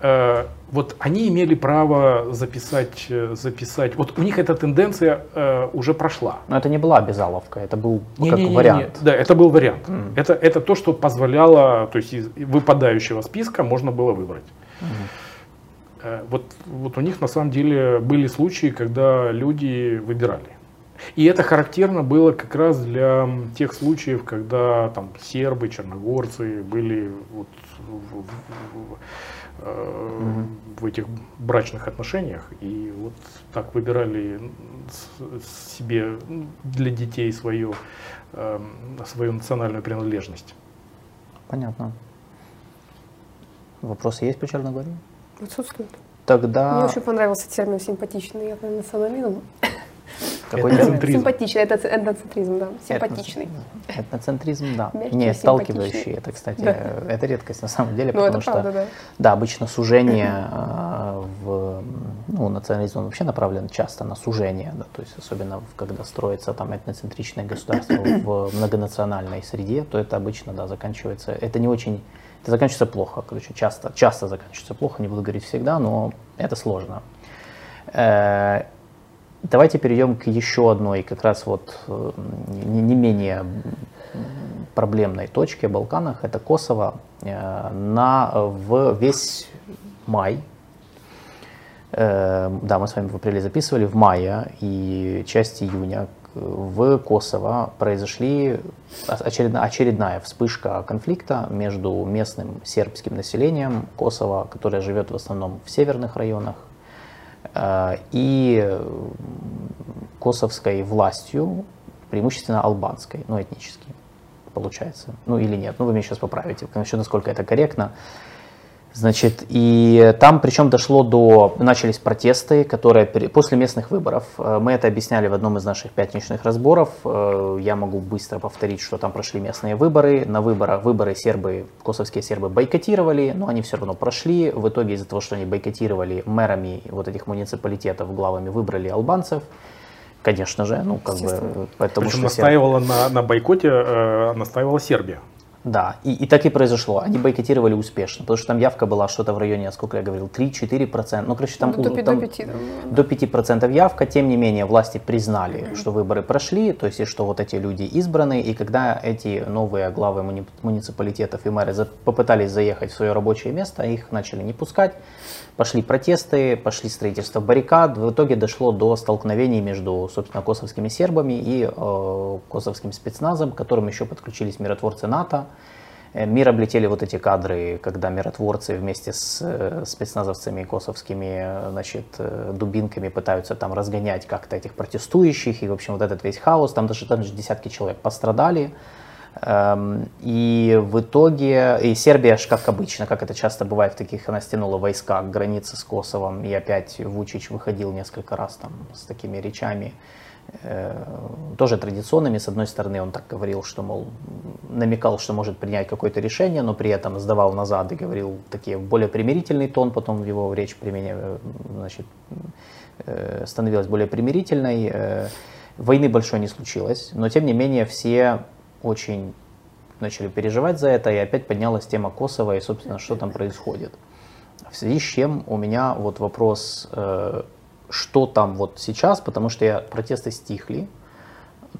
вот они имели право записать, э, записать. Вот у них эта тенденция уже прошла. Но это не была обязаловка, это был не, как не, не, вариант. Не, да, это был вариант. Mm. Это, это то, что позволяло, то есть из выпадающего списка можно было выбрать. Mm. Э, вот, вот у них на самом деле были случаи, когда люди выбирали. И это характерно было как раз для тех случаев, когда там сербы, черногорцы были вот в, в, в, э, в этих брачных отношениях и вот так выбирали себе для детей свою, э, свою национальную принадлежность. Понятно. Вопросы есть по Черногории? Отсутствует. Тогда... Мне очень понравился термин симпатичный. Я национализм. Какой этноцентризм. Симпатичный, это этноцентризм, да, симпатичный. Этноцентризм, да. Мягкий, не сталкивающий, это, кстати, да. это редкость на самом деле, ну, потому что, правда, да. да, обычно сужение э, в, ну, национализм вообще направлен часто на сужение, да, то есть особенно когда строится там этноцентричное государство [COUGHS] в многонациональной среде, то это обычно, да, заканчивается, это не очень это заканчивается плохо, короче, часто, часто заканчивается плохо, не буду говорить всегда, но это сложно. Э, давайте перейдем к еще одной, как раз вот э, не менее проблемной точке в Балканах, это Косово. Э, на, в весь май, да, мы с вами в апреле записывали, в мае и часть июня в Косово произошли очередная, очередная вспышка конфликта между местным сербским населением Косово, которое живет в основном в северных районах, э, и косовской властью, преимущественно албанской, ну, этнически, получается. Ну, или нет, ну, вы меня сейчас поправите, еще насколько это корректно. Значит, и там причем дошло до, начались протесты, которые после местных выборов, э, мы это объясняли в одном из наших пятничных разборов, э, я могу быстро повторить, что там прошли местные выборы, на выборах выборы сербы, косовские сербы бойкотировали, но они все равно прошли, в итоге из-за того, что они бойкотировали мэрами вот этих муниципалитетов, главами выбрали албанцев, конечно же, ну как бы, потому Причем что настаивала серб... на, на бойкоте, э, настаивала Сербия. Да, и, и так и произошло. Они бойкотировали успешно, потому что там явка была что-то в районе, сколько я говорил, 3-4%. Ну, короче, там, ну, до, там, до 5%, до 5% явка. Тем не менее, власти признали, mm-hmm. что выборы прошли, то есть, и что вот эти люди избраны. И когда эти новые главы муни- муниципалитетов и мэры за- попытались заехать в свое рабочее место, их начали не пускать. Пошли протесты, пошли строительство баррикад. В итоге дошло до столкновений между, собственно, косовскими сербами и э, косовским спецназом, к которым еще подключились миротворцы НАТО. Э, мир облетели вот эти кадры, когда миротворцы вместе с э, спецназовцами косовскими, э, значит, дубинками пытаются там разгонять как-то этих протестующих, и, в общем, вот этот весь хаос, там даже, там даже десятки человек пострадали. Эм, и в итоге, и Сербия, как обычно, как это часто бывает в таких, она стянула войска к границе с Косовом, и опять Вучич выходил несколько раз там с такими речами, э, тоже традиционными. С одной стороны, он так говорил, что, мол, намекал, что может принять какое-то решение, но при этом сдавал назад и говорил такие более примирительный тон, потом его речь применя, э, значит, э, становилась более примирительной. Войны большой не случилось, но тем не менее все очень начали переживать за это, и опять поднялась тема Косово и, собственно, что там происходит. В связи с чем у меня вот вопрос, э, что там вот сейчас, потому что я, протесты стихли,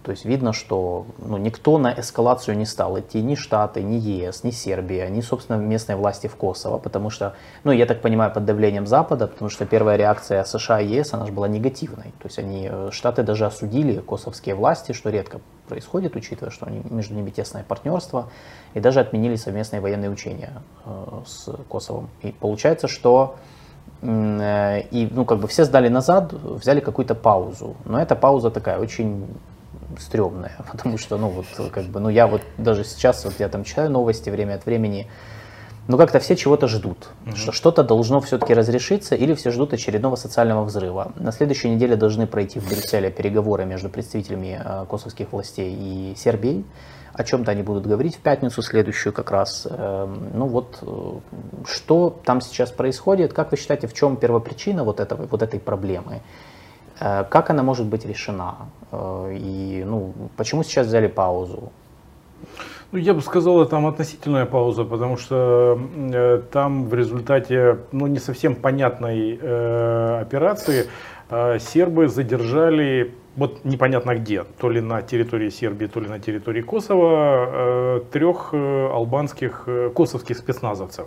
то есть видно, что ну, никто на эскалацию не стал идти, ни Штаты, ни ЕС, ни Сербия, ни, собственно, местные власти в Косово, потому что, ну, я так понимаю, под давлением Запада, потому что первая реакция США и ЕС, она же была негативной. То есть они, э, Штаты даже осудили косовские власти, что редко происходит, учитывая, что они, между ними тесное партнерство, и даже отменили совместные военные учения э, с Косовом. И получается, что э, и, ну, как бы все сдали назад, взяли какую-то паузу. Но эта пауза такая очень стрёмное, [LAUGHS] потому что, ну вот, как бы, ну я вот даже сейчас, вот я там читаю новости время от времени, ну как-то все чего-то ждут, угу. что что-то должно все-таки разрешиться, или все ждут очередного социального взрыва. На следующей неделе должны пройти в Брюсселе переговоры между представителями э, косовских властей и Сербией. О чем-то они будут говорить в пятницу следующую как раз. Э, ну вот, э, что там сейчас происходит? Как вы считаете, в чем первопричина вот, этого, вот этой проблемы? Э, как она может быть решена? Э, и ну, почему сейчас взяли паузу? Ну, я бы сказал, это там относительная пауза, потому что э, там в результате ну, не совсем понятной э, операции э, сербы задержали, вот непонятно где, то ли на территории Сербии, то ли на территории Косово, э, трех э, албанских, э, косовских спецназовцев.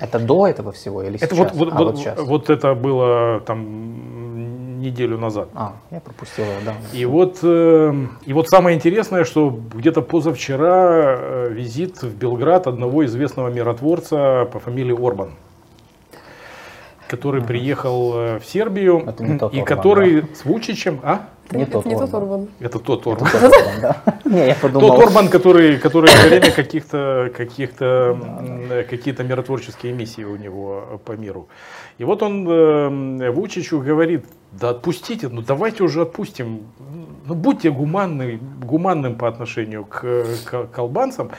Это до этого всего или это сейчас? Вот, вот, а, вот, сейчас? вот это было там неделю назад. А, я пропустил его, да. И вот, э, и вот самое интересное, что где-то позавчера э, визит в Белград одного известного миротворца по фамилии Орбан который приехал э, в Сербию и Орбан, который да. с Вучичем, а? Это не, тот, не Орбан. тот Орбан. Это тот Орбан. Это тот Орбан, да. [LAUGHS] Не, я подумал. Тот Орбан, который, который [LAUGHS] во время каких-то каких-то какие-то миротворческие миссии у него по миру. И вот он э, Вучичу говорит, да отпустите, ну давайте уже отпустим, ну будьте гуманны, гуманным по отношению к, к, к албанцам.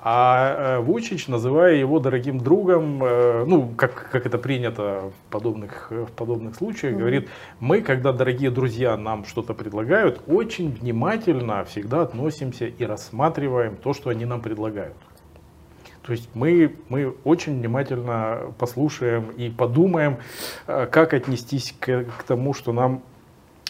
А э, Вучич, называя его дорогим другом, э, ну, как, как это принято в подобных, в подобных случаях, mm-hmm. говорит, мы, когда дорогие друзья нам что-то предлагают, очень внимательно всегда относимся и рассматриваем то, что они нам предлагают. То есть мы, мы очень внимательно послушаем и подумаем, э, как отнестись к, к тому, что нам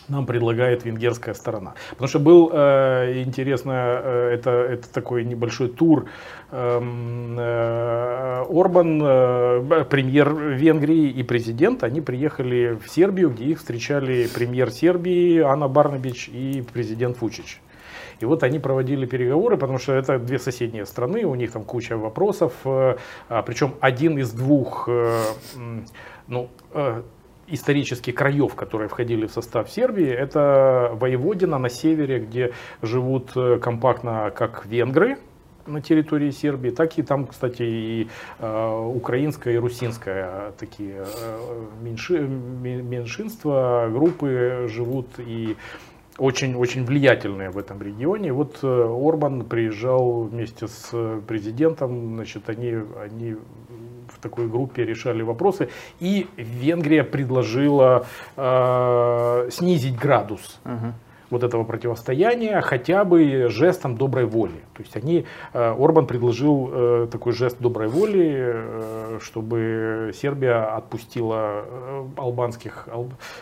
нам предлагает венгерская сторона. Потому что был э, интересно, э, это, это такой небольшой тур. Эм, э, Орбан, э, премьер Венгрии и президент, они приехали в Сербию, где их встречали премьер Сербии Анна Барнабич и президент Фучич. И вот они проводили переговоры, потому что это две соседние страны, у них там куча вопросов, э, а, причем один из двух, ну, э, исторических краев, которые входили в состав Сербии, это Воеводина на севере, где живут э, компактно как венгры, на территории Сербии, так и там, кстати, и э, украинская и русинская такие э, меньши, меньшинства, группы живут и очень-очень влиятельные в этом регионе. вот э, Орбан приезжал вместе с президентом, значит, они, они в такой группе решали вопросы. И Венгрия предложила э, снизить градус. Угу вот этого противостояния хотя бы жестом доброй воли. То есть они, э, Орбан предложил э, такой жест доброй воли, э, чтобы Сербия отпустила албанских,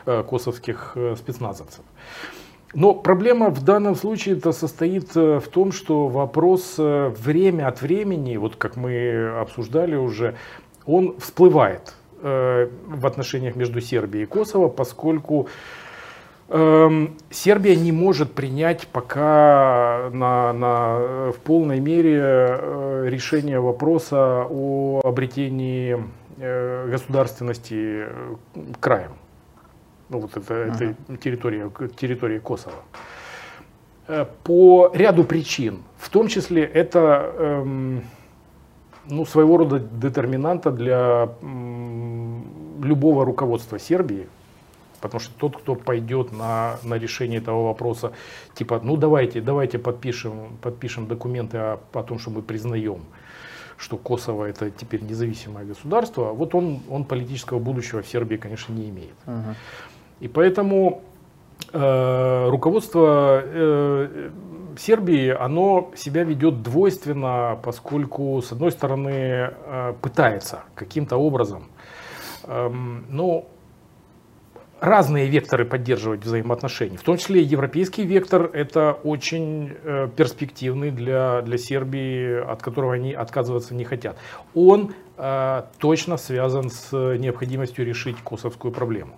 косовских спецназовцев. Но проблема в данном случае это состоит в том, что вопрос время от времени, вот как мы обсуждали уже, он всплывает э, в отношениях между Сербией и Косово, поскольку э, Сербия не может принять пока на, на, в полной мере э, решение вопроса о обретении э, государственности краем. Ну, вот это, uh-huh. это территория, территория Косово. По ряду причин, в том числе это... Эм, ну, своего рода детерминанта для любого руководства Сербии, потому что тот, кто пойдет на, на решение этого вопроса, типа, ну давайте, давайте подпишем, подпишем документы о, о том, что мы признаем, что Косово это теперь независимое государство, вот он, он политического будущего в Сербии, конечно, не имеет. Uh-huh. И поэтому руководство э, Сербии, оно себя ведет двойственно, поскольку, с одной стороны, э, пытается каким-то образом, эм, ну, разные векторы поддерживать взаимоотношения. В том числе европейский вектор – это очень э, перспективный для, для Сербии, от которого они отказываться не хотят. Он э, точно связан с необходимостью решить косовскую проблему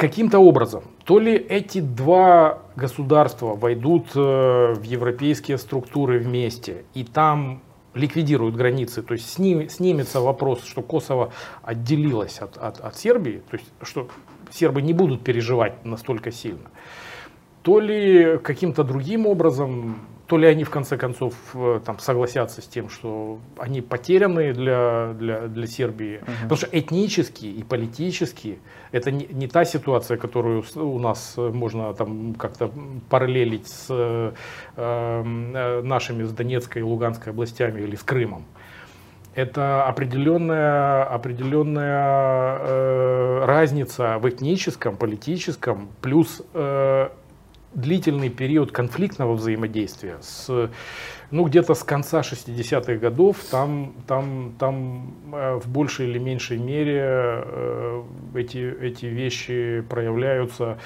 каким-то образом, то ли эти два государства войдут э, в европейские структуры вместе, и там ликвидируют границы, то есть сним, снимется вопрос, что Косово отделилось от, от, от Сербии, то есть что сербы не будут переживать настолько сильно. то ли каким-то другим образом то ли они в конце концов э, там, согласятся с тем, что они потеряны для, для, для Сербии. Угу. Потому что этнически и политически это не, не та ситуация, которую у нас можно там как-то параллелить с э, э, нашими, с Донецкой и Луганской областями или с Крымом. Это определенная, определенная э, разница в этническом, политическом, плюс э, длительный период конфликтного взаимодействия с ну где-то с конца 60-х годов там там там э, в большей или меньшей мере э, эти эти вещи проявляются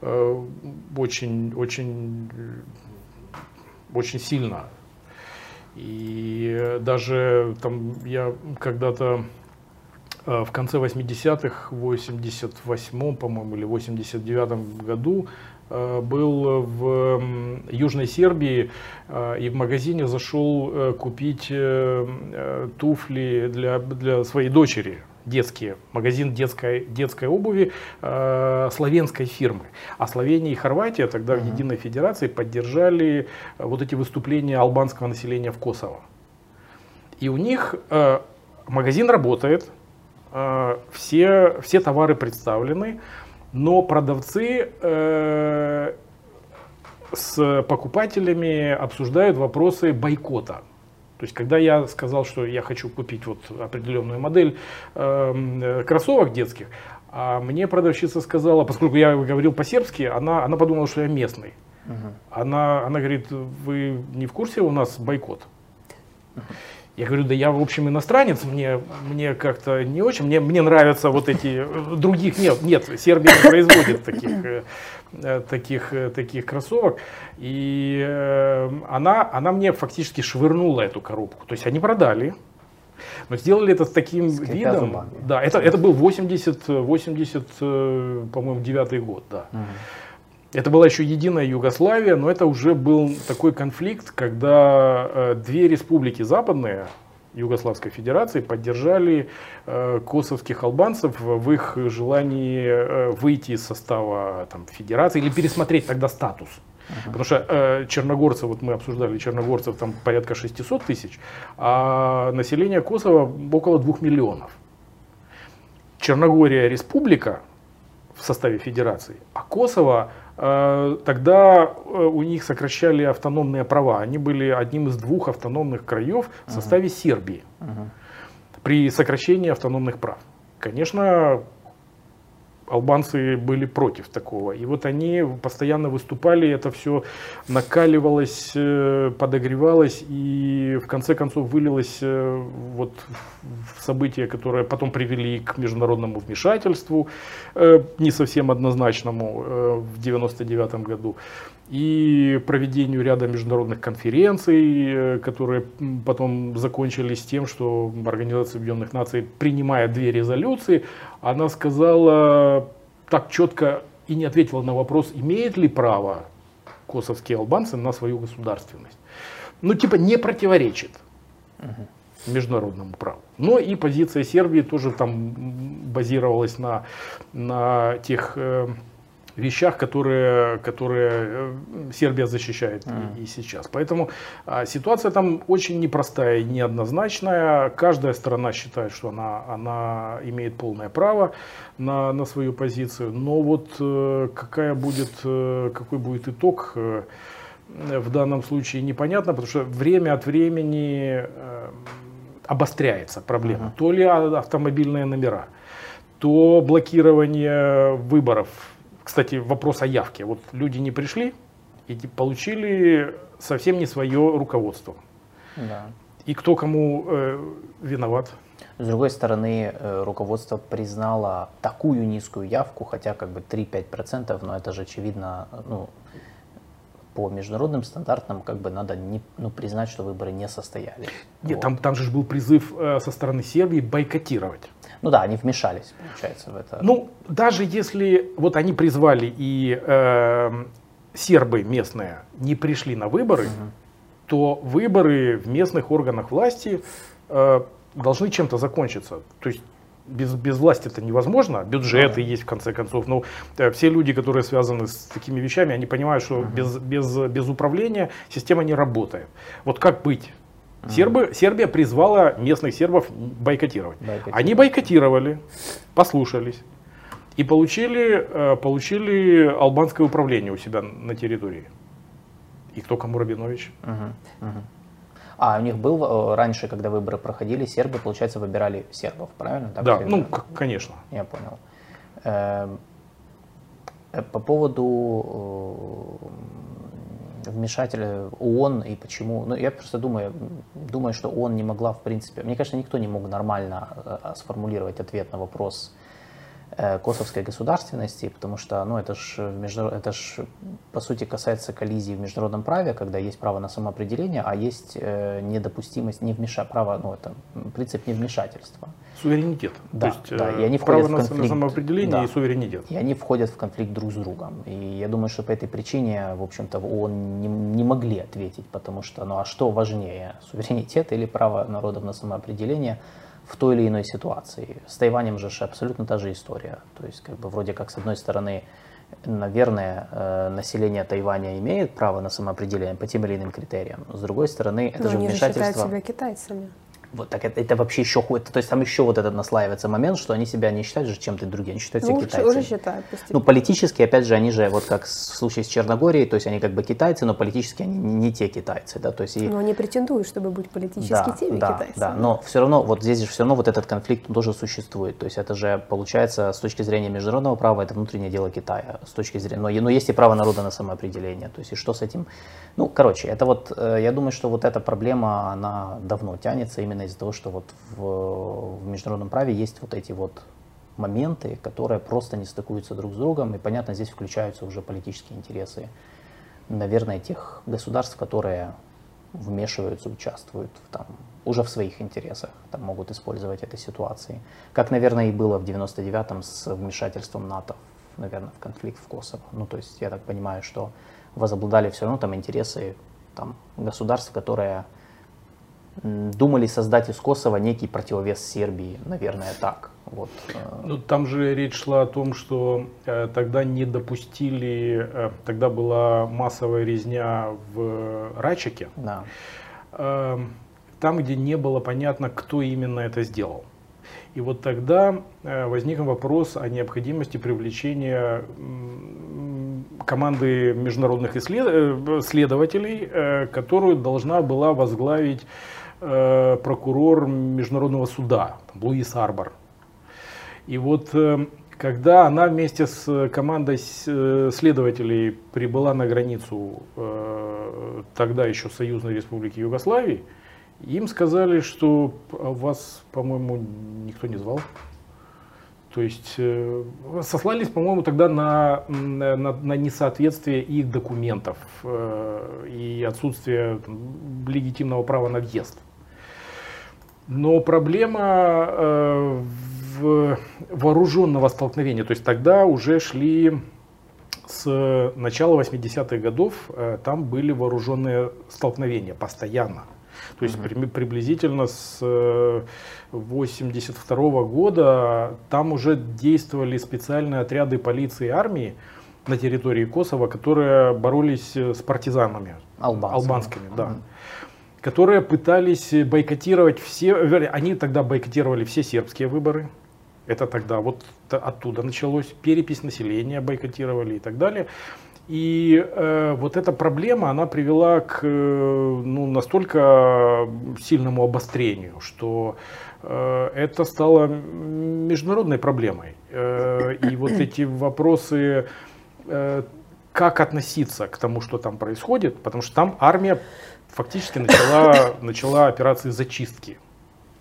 э, очень очень очень сильно. И даже там я когда-то в конце 80-х, в 88-м, по-моему, или 89-м году был в Южной Сербии э, и в магазине зашел э, купить туфли для, для своей дочери детские, магазин детской, детской обуви э, славянской фирмы. А Словения и Хорватия тогда uh-huh. в Единой Федерации поддержали вот эти выступления албанского населения в Косово. И у них э, магазин работает, э, все, все товары представлены, но продавцы э, с покупателями обсуждают вопросы бойкота. То есть, когда я сказал, что я хочу купить вот определенную модель э, кроссовок детских, а мне продавщица сказала, поскольку я говорил по-сербски, она, она подумала, что я местный. Угу. Она, она говорит, вы не в курсе, у нас бойкот. Угу. Я говорю, да я, в общем, иностранец, мне, мне как-то не очень, мне, мне нравятся вот эти, других нет, нет, Сербия не производит таких, э, таких, э, таких кроссовок. И э, она, она мне фактически швырнула эту коробку. То есть они продали, но сделали это с таким с видом. Да, это, это был 80, 80 по-моему, девятый год, да. Угу. Это была еще единая Югославия, но это уже был такой конфликт, когда э, две республики западные Югославской Федерации поддержали э, косовских албанцев в их желании э, выйти из состава там, федерации или пересмотреть тогда статус. Uh-huh. Потому что э, черногорцев, вот мы обсуждали черногорцев, там порядка 600 тысяч, а население Косово около 2 миллионов. Черногория республика в составе федерации, а Косово тогда э, у них сокращали автономные права. Они были одним из двух автономных краев в составе uh-huh. Сербии uh-huh. при сокращении автономных прав. Конечно, албанцы были против такого. И вот они постоянно выступали, это все накаливалось, э, подогревалось и в конце концов вылилось э, вот в события, которые потом привели к международному вмешательству, не совсем однозначному в 99 году и проведению ряда международных конференций, которые потом закончились тем, что Организация Объединенных Наций, принимая две резолюции, она сказала так четко и не ответила на вопрос, имеет ли право косовские албанцы на свою государственность. Ну, типа, не противоречит международному праву. Но и позиция Сербии тоже там базировалась на, на тех э, вещах, которые, которые э, Сербия защищает mm. и, и сейчас. Поэтому а, ситуация там очень непростая и неоднозначная. Каждая сторона считает, что она, она имеет полное право на, на свою позицию. Но вот э, какая будет, э, какой будет итог э, в данном случае непонятно, потому что время от времени обостряется проблема. Mm-hmm. То ли автомобильные номера, то блокирование выборов кстати, вопрос о явке. Вот люди не пришли и получили совсем не свое руководство. Да. И кто кому э, виноват? С другой стороны, э, руководство признало такую низкую явку, хотя как бы 3-5%, но это же очевидно, ну, по международным стандартам как бы надо не, ну, признать, что выборы не состоялись. Нет, вот. там, там же был призыв э, со стороны Сербии бойкотировать. Ну да, они вмешались, получается, в это. Ну, даже если вот они призвали и э, сербы местные не пришли на выборы, угу. то выборы в местных органах власти э, должны чем-то закончиться. То есть без, без власти это невозможно, бюджеты есть в конце концов, но э, все люди, которые связаны с такими вещами, они понимают, что без, без, без управления система не работает. Вот как быть? Сербы, Сербия призвала местных сербов бойкотировать. бойкотировать. Они бойкотировали, послушались и получили, э, получили албанское управление у себя на территории. И кто кому Рабинович? Угу, угу. А у них был э, раньше, когда выборы проходили, сербы, получается, выбирали сербов, правильно? Так да, ну, конечно. Я понял. Эм, э, по поводу э, вмешателя ООН и почему, ну я просто думаю, думаю, что ООН не могла в принципе, мне кажется, никто не мог нормально сформулировать ответ на вопрос, косовской государственности, потому что ну, это же это ж, по сути касается коллизии в международном праве, когда есть право на самоопределение, а есть э, недопустимость, не вмеша, право, ну, это принцип невмешательства. Суверенитет. Да, То есть, да, и они право в конфликт, на самоопределение да, и суверенитет. И они входят в конфликт друг с другом. И я думаю, что по этой причине, в общем-то, ООН не, не могли ответить, потому что, ну а что важнее, суверенитет или право народов на самоопределение – в той или иной ситуации. С Тайванем же абсолютно та же история. То есть, как бы вроде как, с одной стороны, наверное, э, население Тайваня имеет право на самоопределение по тем или иным критериям. С другой стороны, это Но же они вмешательство... Же считают себя китайцами. Вот так это, это вообще еще хуже. То есть там еще вот этот наслаивается момент, что они себя не считают же чем-то другим, они считают ну, себя китайцами. Уже считают, ну, политически, опять же, они же, вот как в случае с Черногорией, то есть они как бы китайцы, но политически они не те китайцы, да, то есть... И... Но они претендуют, чтобы быть политически да, теми да, китайцами. Да, но все равно, вот здесь же все равно вот этот конфликт тоже существует, то есть это же, получается, с точки зрения международного права, это внутреннее дело Китая, с точки зрения, но, но есть и право народа на самоопределение, то есть и что с этим, ну, короче, это вот, э, я думаю, что вот эта проблема, она давно тянется именно из-за того, что вот в, в международном праве есть вот эти вот моменты, которые просто не стыкуются друг с другом, и, понятно, здесь включаются уже политические интересы, наверное, тех государств, которые вмешиваются, участвуют в, там, уже в своих интересах, там, могут использовать этой ситуации. Как, наверное, и было в 99-м с вмешательством НАТО, наверное, в конфликт в Косово. Ну, то есть я так понимаю, что возобладали все равно там интересы там, государств, которые думали создать из Косово некий противовес Сербии, наверное, так. Вот. Э. Ну, там же речь шла о том, что э, тогда не допустили, э, тогда была массовая резня в Рачике, да. э, там, где не было понятно, кто именно это сделал. И вот тогда э, возник вопрос о необходимости привлечения команды международных исслед... Э, следователей, э, которую должна была возглавить э, прокурор Международного суда, там, Луис Арбор. И вот э, когда она вместе с командой э, следователей прибыла на границу тогда еще Союзной Республики Югославии, им сказали, что вас, по-моему, никто не звал. То есть сослались, по-моему, тогда на, на, на несоответствие их документов и отсутствие легитимного права на въезд. Но проблема э, в вооруженного столкновения, то есть тогда уже шли с начала 80-х годов, э, там были вооруженные столкновения постоянно. То есть при, приблизительно с 82 -го года там уже действовали специальные отряды полиции и армии на территории Косово, которые боролись с партизанами албанскими, албанскими да которые пытались бойкотировать все, они тогда бойкотировали все сербские выборы, это тогда вот оттуда началось, перепись населения бойкотировали и так далее. И э, вот эта проблема, она привела к э, ну, настолько сильному обострению, что э, это стало международной проблемой. Э, и вот [CLEARS THROAT] эти вопросы, э, как относиться к тому, что там происходит, потому что там армия фактически начала, [LAUGHS] начала операции зачистки.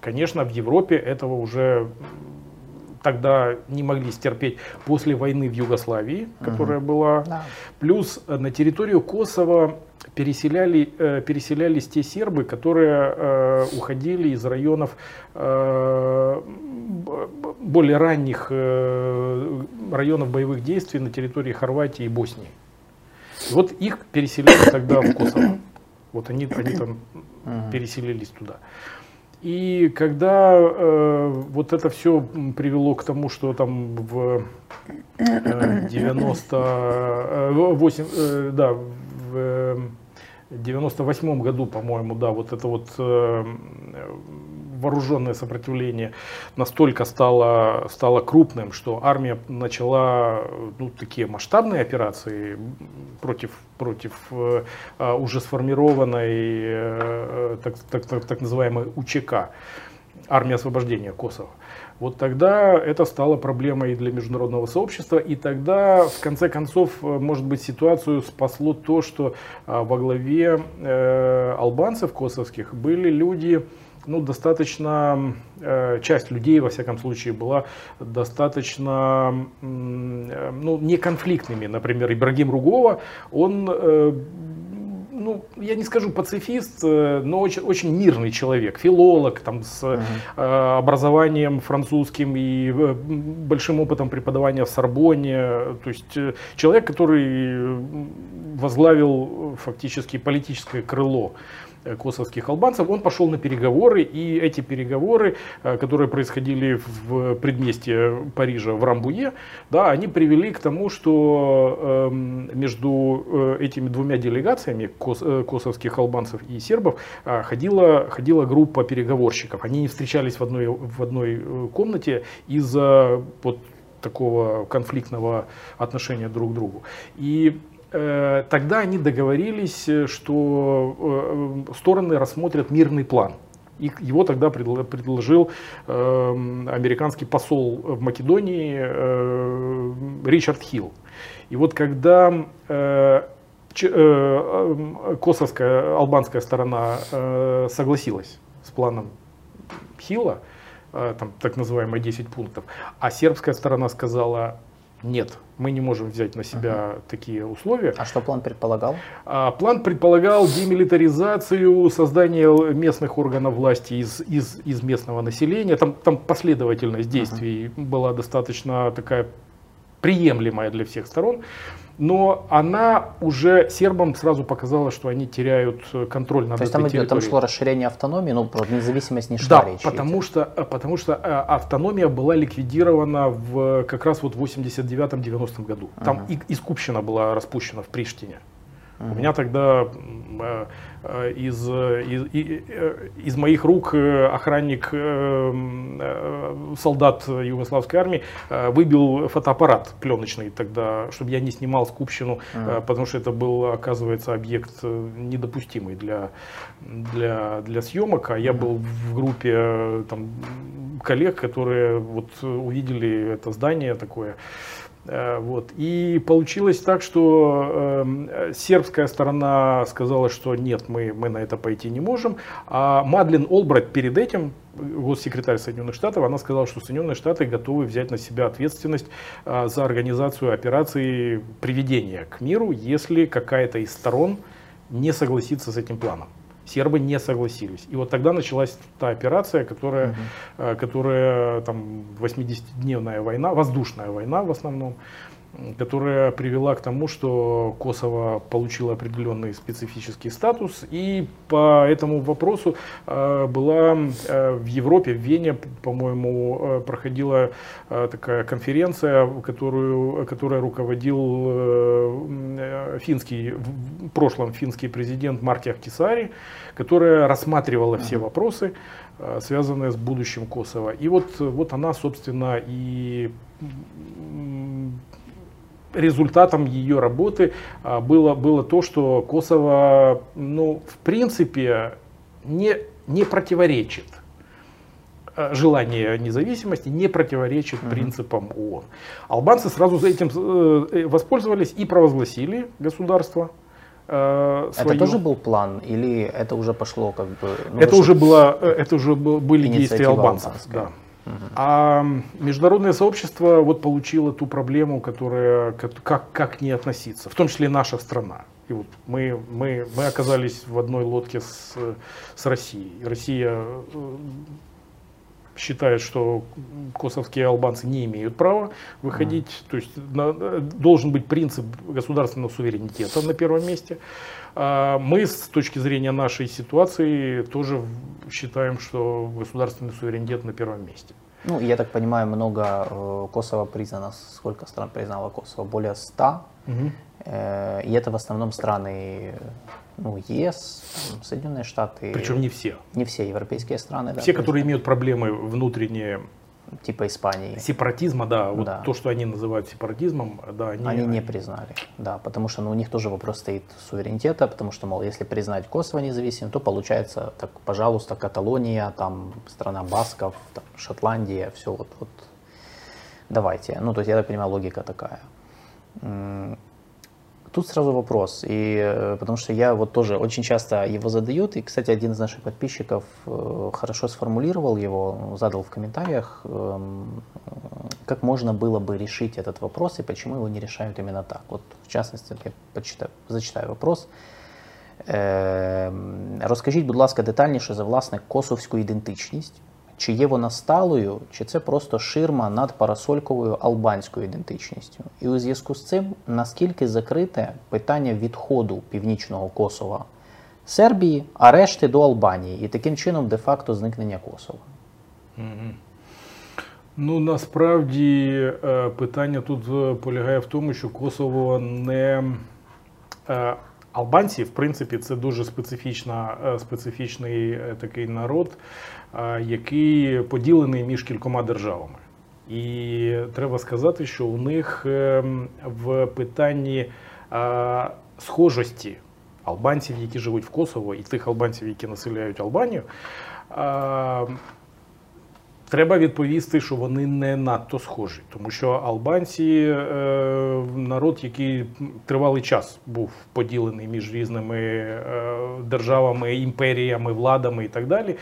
Конечно, в Европе этого уже тогда не могли стерпеть после войны в Югославии, которая угу. была. Да. Плюс э, на территорию Косово переселяли, э, переселялись те сербы, которые э, уходили из районов э, более ранних э, районов боевых действий на территории Хорватии и Боснии. И вот их переселяли тогда в Косово. Вот они, [CLEARS THROAT] они там переселились туда. И когда э, вот это все привело к тому, что там в э, 98, э, да, в 98 году, по-моему, да, вот это вот э, вооруженное сопротивление настолько стало, стало крупным, что армия начала ну, такие масштабные операции против, против э, а, уже сформированной э, так, так, так, так называемой УЧК, армия освобождения Косово. Вот тогда это стало проблемой для международного сообщества, и тогда, в конце концов, э, может быть, ситуацию спасло то, что во главе э, албанцев косовских были люди, ну, достаточно, э, часть людей, во всяком случае, была достаточно, э, ну, неконфликтными. Например, Ибрагим Ругова, он э, ну, я не скажу пацифист, но очень, очень мирный человек, филолог, там, с uh э, образованием французским и большим опытом преподавания в Сорбоне. То есть человек, который возглавил фактически политическое крыло косовских албанцев, он пошел на переговоры, и эти переговоры, э, которые происходили в предместье Парижа, в Рамбуе, да, они привели к тому, что эм, между э, этими двумя делегациями косовских албанцев и сербов ходила, ходила группа переговорщиков. Они не встречались в одной, в одной комнате из-за вот такого конфликтного отношения друг к другу. И Э, тогда они договорились, э, что э, стороны рассмотрят мирный план. И его тогда предложил американский посол в Македонии Ричард Хилл. И вот когда косовская, албанская сторона согласилась с планом Хилла, там так называемые 10 пунктов, а сербская сторона сказала, нет, мы не можем взять на себя uh-huh. такие условия. А что план предполагал? А, план предполагал демилитаризацию, создание местных органов власти из, из, из местного населения. Там, там последовательность действий uh-huh. была достаточно такая приемлемая для всех сторон но она уже сербам сразу показала, что они теряют э, контроль над То есть там, идет, там шло расширение автономии, ну, про независимость не шла да, речь. потому что, э, потому что э, автономия была ликвидирована в, как раз вот в 89-90 году. Там uh-huh. и, и Скупщина была распущена в Приштине. Uh-huh. У меня тогда из, э, из, э, из моих рук охранник, солдат югославской армии выбил фотоаппарат пленочный тогда, чтобы я не снимал скупщину, uh-huh. потому что это был, оказывается, объект недопустимый для, для, для съемок, а я был в группе там, коллег, которые вот увидели это здание такое, Э, вот. И получилось так, что э, сербская сторона сказала, что нет, мы, мы на это пойти не можем. А Мадлен Олбрайт перед этим, госсекретарь Соединенных Штатов, она сказала, что Соединенные Штаты готовы взять на себя ответственность э, за организацию операции приведения к миру, если какая-то из сторон не согласится с этим планом сербы не согласились. И вот тогда началась та операция, которая, угу. которая там 80-дневная война, воздушная война в основном, которая привела к тому, что Косово получило определенный специфический статус. И по этому вопросу э, была э, в Европе, в Вене, по-моему, э, проходила такая конференция, которую, которая руководил финский, в прошлом финский президент Марки Ахтисари, которая рассматривала все вопросы, связанные с будущим Косово. И вот, вот она, собственно, и результатом ее работы а, было, было то, что Косово, ну, в принципе, не, не противоречит а, желание независимости не противоречит uh-huh. принципам ООН. Албанцы сразу за этим э, э, воспользовались и провозгласили государство. Э, свое. Это тоже был план или это уже пошло как бы? Ну, это уже было, это уже были действия албанцев. Да. А международное сообщество вот получило ту проблему, которая как, как не относиться, в том числе и наша страна. И вот мы, мы, мы оказались в одной лодке с, с Россией. Россия считает, что косовские албанцы не имеют права выходить. Mm. То есть на, должен быть принцип государственного суверенитета на первом месте. А мы с точки зрения нашей ситуации тоже считаем, что государственный суверенитет на первом месте. Ну, я так понимаю, много э, Косово признано. Сколько стран признало Косово? Более 100. Угу. Э, и это в основном страны ну, ЕС, Соединенные Штаты. Причем не все. Не все европейские страны. Все, да, которые имеют проблемы внутренние. Типа Испании. Сепаратизма, да, вот да. то, что они называют сепаратизмом, да, они... Они не признали, да, потому что ну, у них тоже вопрос стоит суверенитета, потому что, мол, если признать Косово независимым, то получается, так, пожалуйста, Каталония, там, страна Басков, там, Шотландия, все вот, вот, давайте. Ну, то есть, я так понимаю, логика такая. Тут сразу вопрос, и, э, потому что я вот тоже очень часто его задают, и, кстати, один из наших подписчиков э, хорошо сформулировал его, задал в комментариях, эм, как можно было бы решить этот вопрос и почему его не решают именно так. Вот, в частности, я почитаю, зачитаю вопрос. Эм, Розкажіть, будь ласка, детальніше за власне косовську ідентичність, Чи є вона сталою, чи це просто ширма над парасольковою албанською ідентичністю. І у зв'язку з цим наскільки закрите питання відходу північного Косова Сербії, а решти до Албанії, і таким чином де-факто зникнення Косова. Ну насправді е, питання тут е, полягає в тому, що Косово не е, албанці, в принципі, це дуже специфічний такий народ який поділений між кількома державами. І треба сказати, що у них ем, в питанні схожості албанців, які живуть в Косово, і тих албанців, які населяють Албанію, треба відповісти, що вони не надто схожі, тому що албанці е, народ, який тривалий час був поділений між різними е, державами, імперіями, владами і так далі.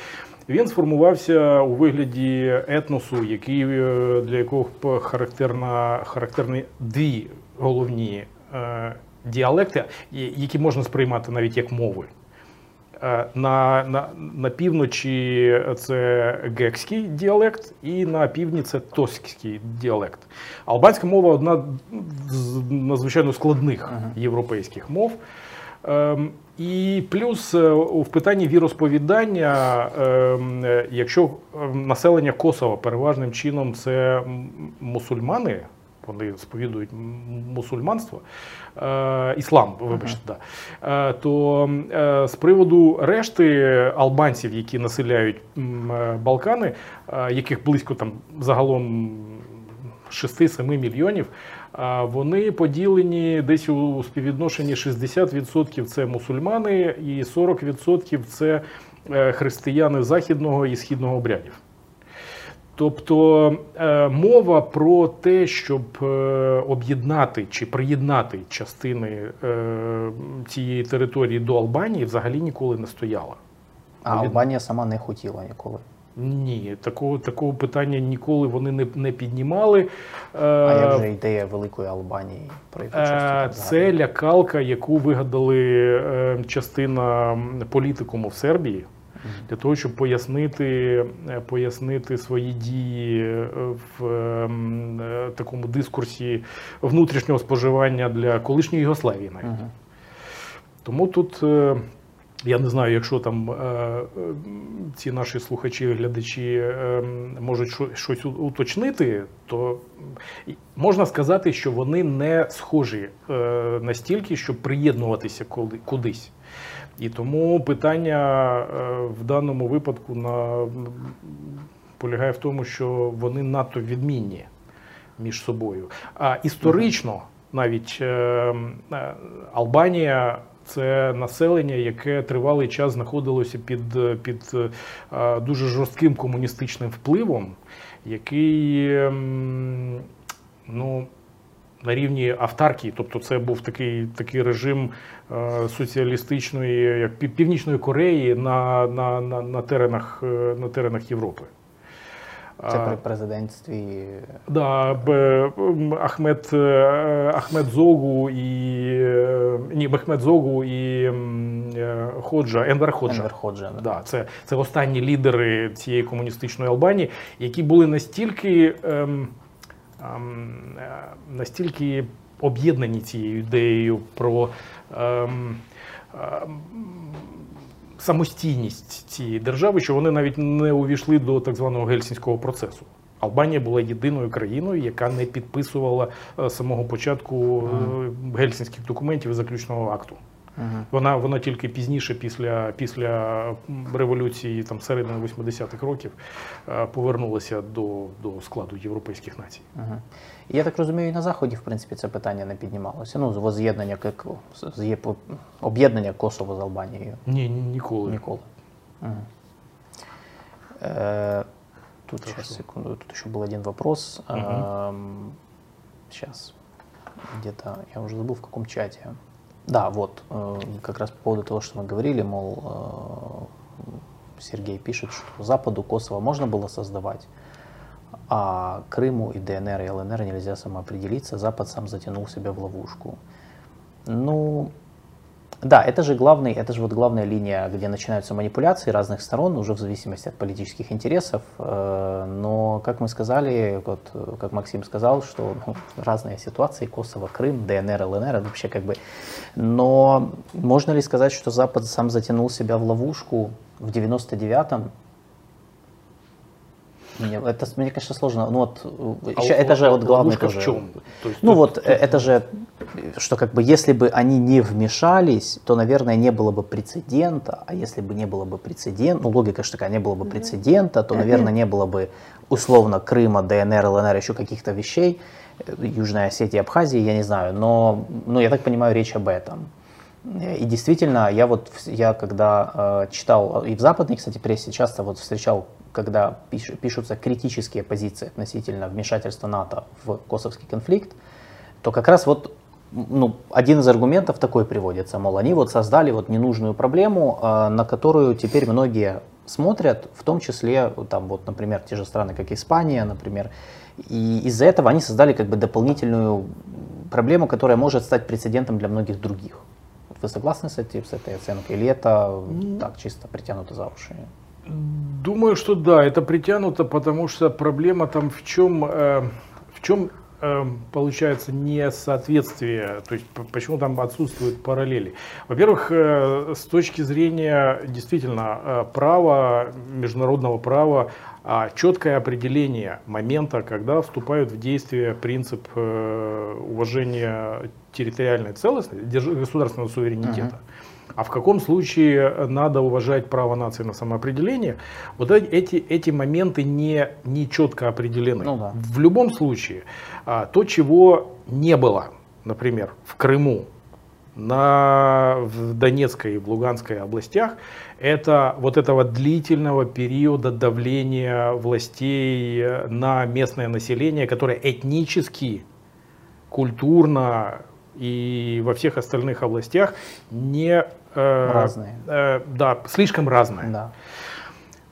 Він сформувався у вигляді етносу, який е, для якого характерна характерні дві головні е, діалекти, які можна сприймати навіть як мови. Е, на на, на півночі це гекський діалект, і на півдні це тоський діалект. Албанська мова одна з надзвичайно складних європейських мов. Ем, і плюс е, в питанні віросповідання, ем, якщо ем, населення Косова переважним чином це мусульмани, вони сповідують мусульманство, е, іслам, вибачте, да, е, то з приводу решти албанців, які населяють Балкани, яких близько там загалом 6-7 мільйонів вони поділені десь у співвідношенні 60% це мусульмани і 40% це е, християни західного і східного обрядів. Тобто е, мова про те, щоб е, об'єднати чи приєднати частини цієї території до Албанії, взагалі ніколи не стояла. А Албанія сама не хотіла ніколи. Ні, такого такого питання ніколи вони не не піднімали. А як е, же ідея Великої Албанії про яку е, Це лякалка, яку вигадали е, частина політикуму в Сербії. Для того, щоб пояснити пояснити свої дії в такому дискурсі внутрішнього споживання для колишньої Югославії навіть. Uh Тому тут я не знаю, якщо там е, е, ці наші слухачі, глядачі е, можуть щось уточнити, то можна сказати, що вони не схожі настільки, щоб приєднуватися кудись. І тому питання в даному випадку на, полягає в тому, що вони надто відмінні між собою. А історично навіть Албанія це населення, яке тривалий час знаходилося під під е, дуже жорстким комуністичним впливом, який ем, ну, на рівні автаркії, тобто це був такий такий режим е, соціалістичної, як Північної Кореї на на, на, на, теренах, е, на теренах Європи. Це при президентстві. Да, Ахмед, Ахмед Зогу і ні, Мехмед Зогу і Ходжа, Енвер Ходжа. Енвер Ходжа да. Да, це, це останні лідери цієї комуністичної Албанії, які були настільки, ем, ем, настільки об'єднані цією ідеєю про. Ем, ем, самостійність цієї держави, що вони навіть не увійшли до так званого гельсінського процесу. Албанія була єдиною країною, яка не підписувала з самого початку гельсінських документів і заключного акту. Ага. Вона вона тільки пізніше, після після революції там середини 80-х років, повернулася до до складу європейських націй. Ага. Я так розумію, і на Заході, в принципі, це питання не піднімалося. Ну, воз'єднання об'єднання Косово з Албанією. Ні, ніколи. Ніколи. Угу. Э, тут так сейчас, что? секунду, тут еще был один вопрос. Угу. Эм, сейчас, где-то, я уже забыл в каком чате. Да, вот, э, как раз по поводу того, что мы говорили, мол, э, Сергей пишет, что Западу Косово можно было создавать, а Крыму и ДНР и ЛНР нельзя самоопределиться, Запад сам затянул себя в ловушку. Ну, да, это же главный, это же вот главная линия, где начинаются манипуляции разных сторон, уже в зависимости от политических интересов. Э, но, как мы сказали, вот, как Максим сказал, что ну, разные ситуации, Косово, Крым, ДНР, ЛНР, вообще как бы... Но можно ли сказать, что Запад сам затянул себя в ловушку в 99-м? Мне, это, мне, конечно, сложно. Ну вот, а еще, это же вот главное тоже. в чем? То есть, ну тут, вот, тут... это же, что как бы, если бы они не вмешались, то, наверное, не было бы прецедента. А если бы не было бы прецедента, ну логика же такая, не было бы прецедента, то, наверное, не было бы условно Крыма, ДНР, ЛНР, еще каких-то вещей, э, Южная Осетия, Абхазии, я не знаю. Но, ну, я так понимаю, речь об этом. И действительно, я вот, я когда э, читал, и в западной, кстати, прессе часто вот встречал когда пиш, пишутся критические позиции относительно вмешательства НАТО в косовский конфликт, то как раз вот ну, один из аргументов такой приводится, мол, они вот создали вот ненужную проблему, э, на которую теперь многие смотрят, в том числе, там вот, например, те же страны, как Испания, например, и из-за этого они создали как бы дополнительную проблему, которая может стать прецедентом для многих других. Вы согласны с, этим, с этой оценкой? Или это так чисто притянуто за уши? Думаю, что да, это притянуто, потому что проблема там в чем, э, в чем э, получается несоответствие, то есть почему там отсутствуют параллели. Во-первых, э, с точки зрения действительно э, права, международного права, а четкое определение момента, когда вступает в действие принцип э, уважения территориальной целостности, государственного суверенитета. Uh-huh а в каком случае надо уважать право нации на самоопределение, вот эти, эти моменты не, не четко определены. Ну, да. В любом случае, а, то, чего не было, например, в Крыму, на, в Донецкой и в Луганской областях, это вот этого длительного периода давления властей на местное население, которое этнически, культурно и во всех остальных областях не Э, разные. Э, да, слишком разные. Да.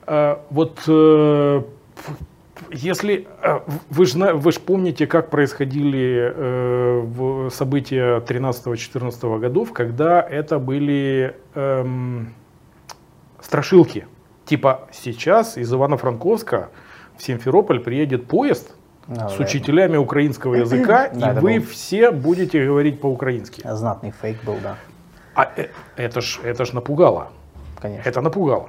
Э, вот э, если э, вы же вы ж помните, как происходили э, события 13-14 годов, когда это были эм, страшилки. Типа сейчас из Ивано-Франковска в Симферополь приедет поезд а, с учителями украинского языка, [CLEARS THROAT] и вы все будете говорить по-украински. Знатный фейк был, да. А э, это ж, это ж напугало. Конечно. Это напугало.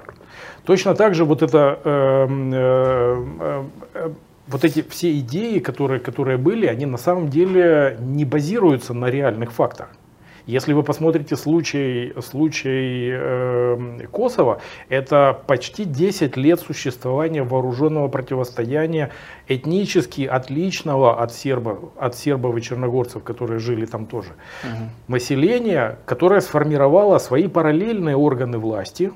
Точно так же вот это, э, э, э, вот эти все идеи, которые, которые были, они на самом деле не базируются на реальных фактах. Если вы посмотрите случай, случай э, Косово, это почти 10 лет существования вооруженного противостояния этнически отличного от сербов, от сербов и черногорцев, которые жили там тоже. Угу. Население, которое сформировало свои параллельные органы власти,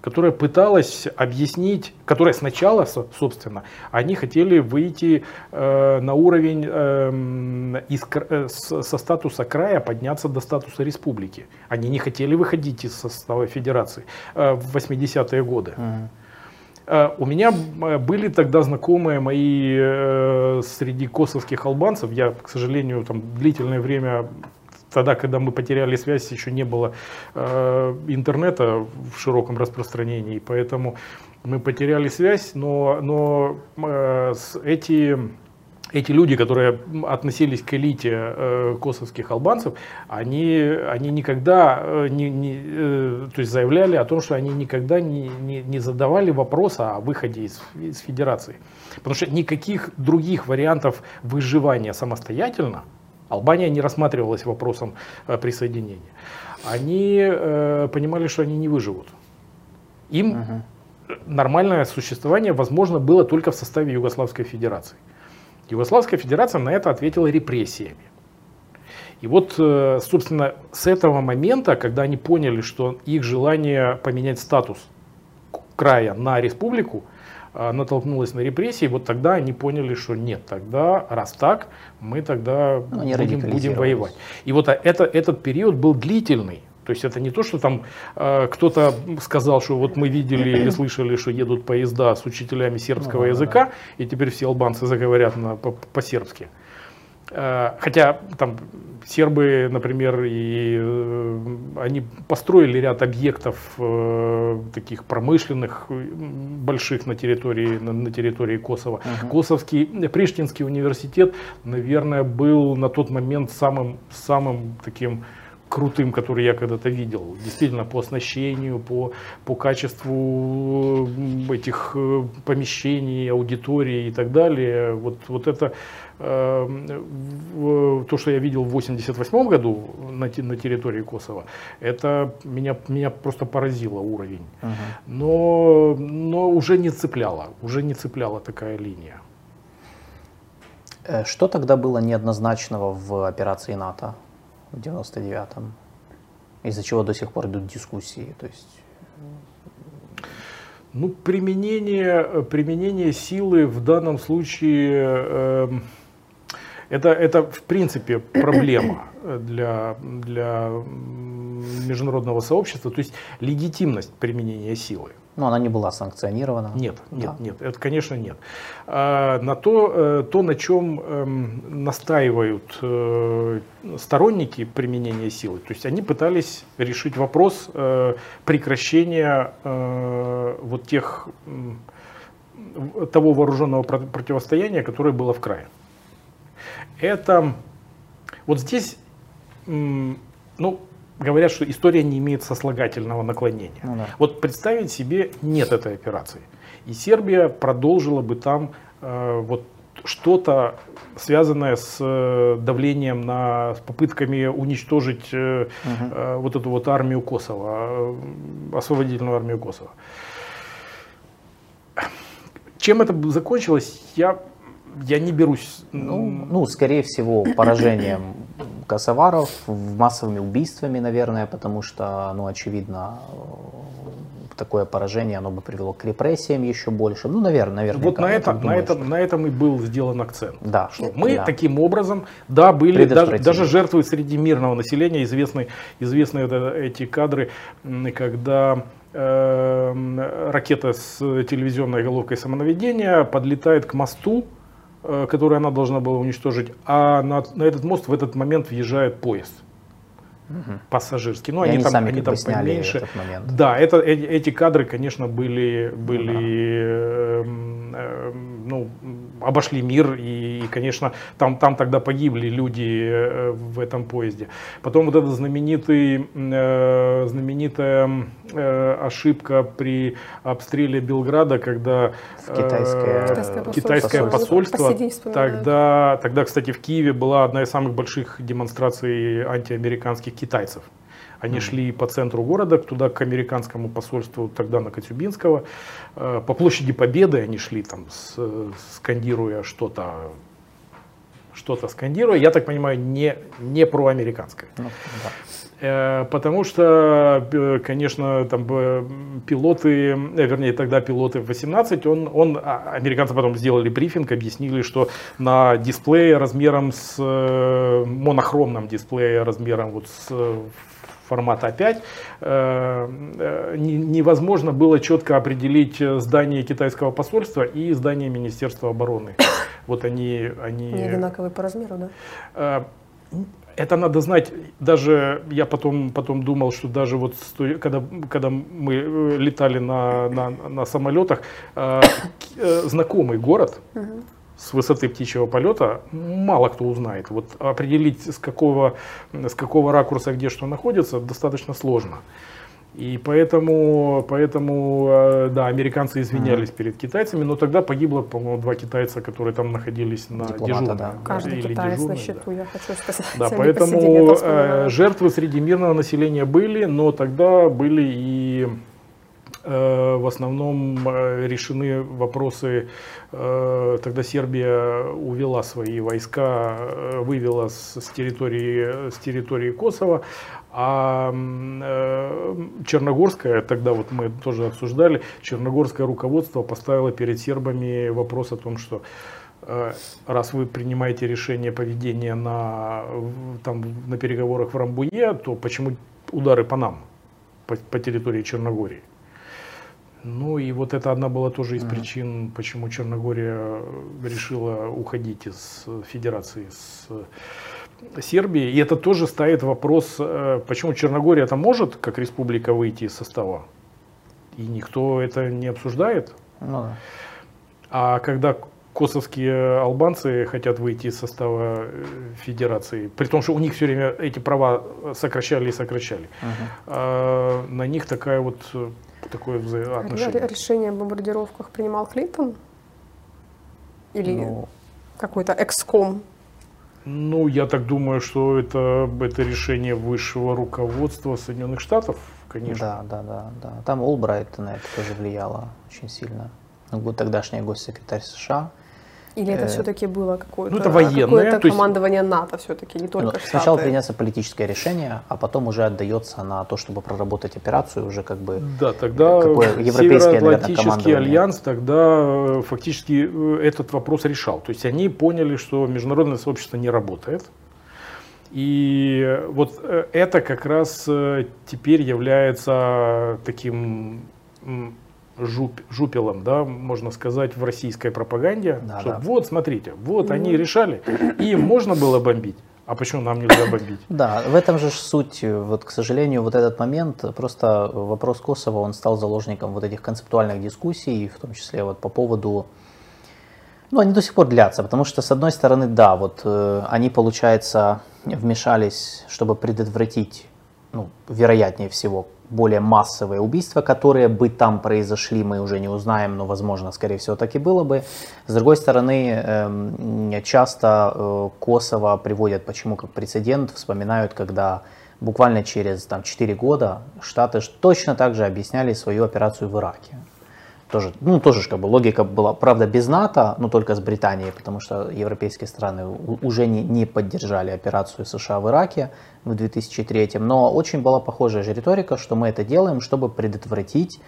которая пыталась объяснить, которая сначала, собственно, они хотели выйти э, на уровень э, из, э, со статуса края, подняться до статуса республики. Они не хотели выходить из состава федерации э, в 80-е годы. Uh-huh. У меня были тогда знакомые мои среди косовских албанцев. Я, к сожалению, там длительное время тогда, когда мы потеряли связь, еще не было э, интернета в широком распространении, поэтому мы потеряли связь, но, но э, эти, эти люди, которые относились к элите э, косовских албанцев, они, они никогда э, не, не, э, то есть заявляли о том, что они никогда не, не, не задавали вопроса о выходе из, из федерации. Потому что никаких других вариантов выживания самостоятельно Албания не рассматривалась вопросом э, присоединения. Они э, понимали, что они не выживут. Им угу. нормальное существование возможно было только в составе Югославской Федерации. Югославская Федерация на это ответила репрессиями. И вот, э, собственно, с этого момента, когда они поняли, что их желание поменять статус края на республику натолкнулась на репрессии, вот тогда они поняли, что нет, тогда, раз так, мы тогда ну, будем, будем воевать. И вот это, этот период был длительный. То есть это не то, что там э, кто-то сказал, что вот мы видели или [CLEARS THROAT] слышали, что едут поезда с учителями сербского ну, языка, да, да. и теперь все албанцы заговорят на, по, по-сербски. Э, хотя там сербы, например, и э, они построили ряд объектов э, таких промышленных больших на территории на, территории Косово. Uh-huh. Косовский Приштинский университет, наверное, был на тот момент самым самым таким крутым, который я когда-то видел. Действительно, по оснащению, по, по качеству этих помещений, аудитории и так далее. Вот, вот это Эм, то, что я видел в 1988 году на, на территории Косово, это меня, меня просто поразило уровень. Угу. Но, но уже не цепляло, уже не цепляла такая линия. Э, что тогда было неоднозначного в операции НАТО в 99-м? Из-за чего до сих пор идут дискуссии? То есть... Ну, применение, применение силы в данном случае... Э, это, это в принципе проблема для, для международного сообщества, то есть легитимность применения силы. Но она не была санкционирована. Нет, нет, да. нет, это, конечно, нет. А, на то, э, то, на чем эм, настаивают э, сторонники применения силы, то есть они пытались решить вопрос э, прекращения вот тех того вооруженного противостояния, которое было в крае это вот здесь, ну, говорят, что история не имеет сослагательного наклонения. Ну, да. Вот представить себе нет этой операции. И Сербия продолжила бы там э, вот что-то связанное с э, давлением на с попытками уничтожить э, угу. э, вот эту вот армию Косово, э, освободительную армию Косово. Чем это закончилось, я я не берусь. Ну, ну, скорее всего, поражением косоваров, массовыми убийствами, наверное, потому что, ну, очевидно, такое поражение, оно бы привело к репрессиям еще больше. Ну, наверное, наверное. Вот на, это, на, это, на этом и был сделан акцент. Да. Что мы да. таким образом, да, были даже, даже жертвы среди мирного населения, известны, известны это, эти кадры, когда э, ракета с телевизионной головкой самонаведения подлетает к мосту, Э, который она должна была уничтожить, а на, на этот мост в этот момент въезжает поезд угу. пассажирский. Ну, они, они, там, сами они там поменьше. Да, это, эти, эти кадры, конечно, были, были ну, э, э, ну, обошли мир, и, и конечно, там, там тогда погибли люди э, в этом поезде. Потом вот эта знаменитый, э, знаменитая э, ошибка при обстреле Белграда, когда китайское, китайское, китайское посольство, тогда, тогда, кстати, в Киеве была одна из самых больших демонстраций антиамериканских китайцев. Они mm. шли по центру города, туда к американскому посольству тогда на Коцюбинского. Э, по площади Победы они шли там, скандируя что-то что-то скандируя, я так понимаю, не, не проамериканское. Ну, да. Э, потому что, э, конечно, там пилоты, вернее, тогда пилоты в 18, он, он, а, американцы потом сделали брифинг, объяснили, что на дисплее размером с монохромном дисплее размером вот с формата А5, невозможно было четко определить здание китайского посольства и здание Министерства обороны. [COUGHS] Вот они... они... Не одинаковые по размеру, да? это надо знать, даже я потом, потом думал, что даже вот когда, когда мы э, летали на, на, на самолетах, э, э, знакомый город угу. С высоты птичьего полета мало кто узнает. Вот определить с какого, с какого ракурса где что находится достаточно сложно. И поэтому, поэтому, э, да, американцы извинялись mm-hmm. перед китайцами, но тогда погибло, по-моему, два китайца, которые там находились на дежурном. Да. Каждый или китаец дежурный, на счету, да. я хочу сказать. Да, [LAUGHS] поэтому э, жертвы среди мирного населения были, но тогда были и в основном решены вопросы, тогда Сербия увела свои войска, вывела с территории, с территории Косово, а э, Черногорское, тогда вот мы тоже обсуждали, Черногорское руководство поставило перед сербами вопрос о том, что э, раз вы принимаете решение поведения на, там, на переговорах в Рамбуе, то почему удары по нам, по, по территории Черногории? Ну и вот это одна была тоже из причин, почему Черногория решила уходить из федерации с Сербии. И это тоже ставит вопрос, э, почему Черногория это может как республика выйти из состава. И никто это не обсуждает. Ну, да. А когда косовские албанцы хотят выйти из состава э, федерации, при том, что у них все время эти права сокращали и сокращали, угу. а на них такая вот э, такое взаимоотношение. Решение о бомбардировках принимал Клинтон? Или ну, какой-то экском ну, я так думаю, что это, это решение высшего руководства Соединенных Штатов, конечно. Да, да, да, да. Там Олбрайт на это тоже влияло очень сильно. Ну, тогдашний госсекретарь США. Или это э, все-таки было какое-то, ну, это военное, какое командование НАТО все-таки, не только ну, Штаты. Сначала принимается политическое решение, а потом уже отдается на то, чтобы проработать операцию уже как бы Да, тогда европейский наверное, альянс тогда э, фактически э, этот вопрос решал. То есть они поняли, что международное сообщество не работает. И вот это как раз теперь является таким жуп, жупелом, да, можно сказать, в российской пропаганде. Да, что да. Вот, смотрите, вот ну. они решали, и можно было бомбить. А почему нам нельзя бомбить? Да, в этом же суть. Вот, к сожалению, вот этот момент, просто вопрос Косово, он стал заложником вот этих концептуальных дискуссий, в том числе вот по поводу ну, они до сих пор длятся, потому что, с одной стороны, да, вот э, они, получается, вмешались, чтобы предотвратить, ну, вероятнее всего, более массовые убийства, которые бы там произошли, мы уже не узнаем, но, возможно, скорее всего, так и было бы. С другой стороны, эм, часто э, Косово приводят, почему как прецедент, вспоминают, когда буквально через там, 4 года Штаты точно так же объясняли свою операцию в Ираке тоже, ну, тоже как бы логика была, правда, без НАТО, но только с Британией, потому что европейские страны уже не, не поддержали операцию США в Ираке в 2003, но очень была похожая же риторика, что мы это делаем, чтобы предотвратить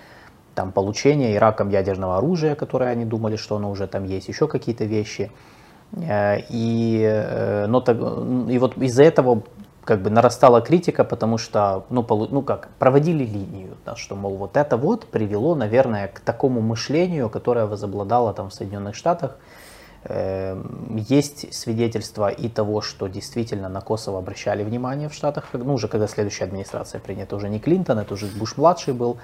там, получение Ираком ядерного оружия, которое они думали, что оно уже там есть, еще какие-то вещи. Э, и, э, но, и вот из-за этого как бы нарастала критика, потому что, ну, полу, ну как, проводили линию, да, что, мол, вот это вот привело, наверное, к такому мышлению, которое возобладало там в Соединенных Штатах. Э, есть свидетельства и того, что действительно на Косово обращали внимание в Штатах, ну, уже когда следующая администрация принята, уже не Клинтон, это уже Буш-младший был,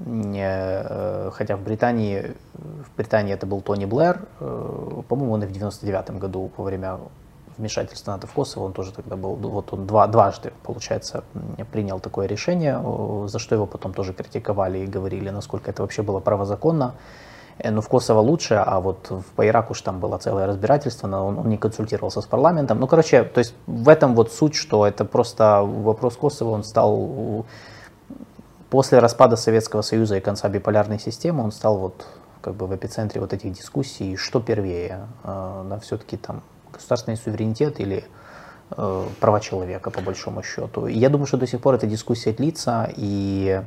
э, хотя в Британии, в Британии это был Тони Блэр, э, по-моему, он и в 99 году во время вмешательства НАТО в Косово, он тоже тогда был, вот он два, дважды, получается, принял такое решение, за что его потом тоже критиковали и говорили, насколько это вообще было правозаконно. Э, ну, в Косово лучше, а вот по Ираку уж там было целое разбирательство, но он, он не консультировался с парламентом. Ну, короче, то есть в этом вот суть, что это просто вопрос Косово, он стал после распада Советского Союза и конца биполярной системы, он стал вот как бы в эпицентре вот этих дискуссий, что первее, э, да, все-таки там государственный суверенитет или э, права человека, по большому счету. И я думаю, что до сих пор эта дискуссия длится, и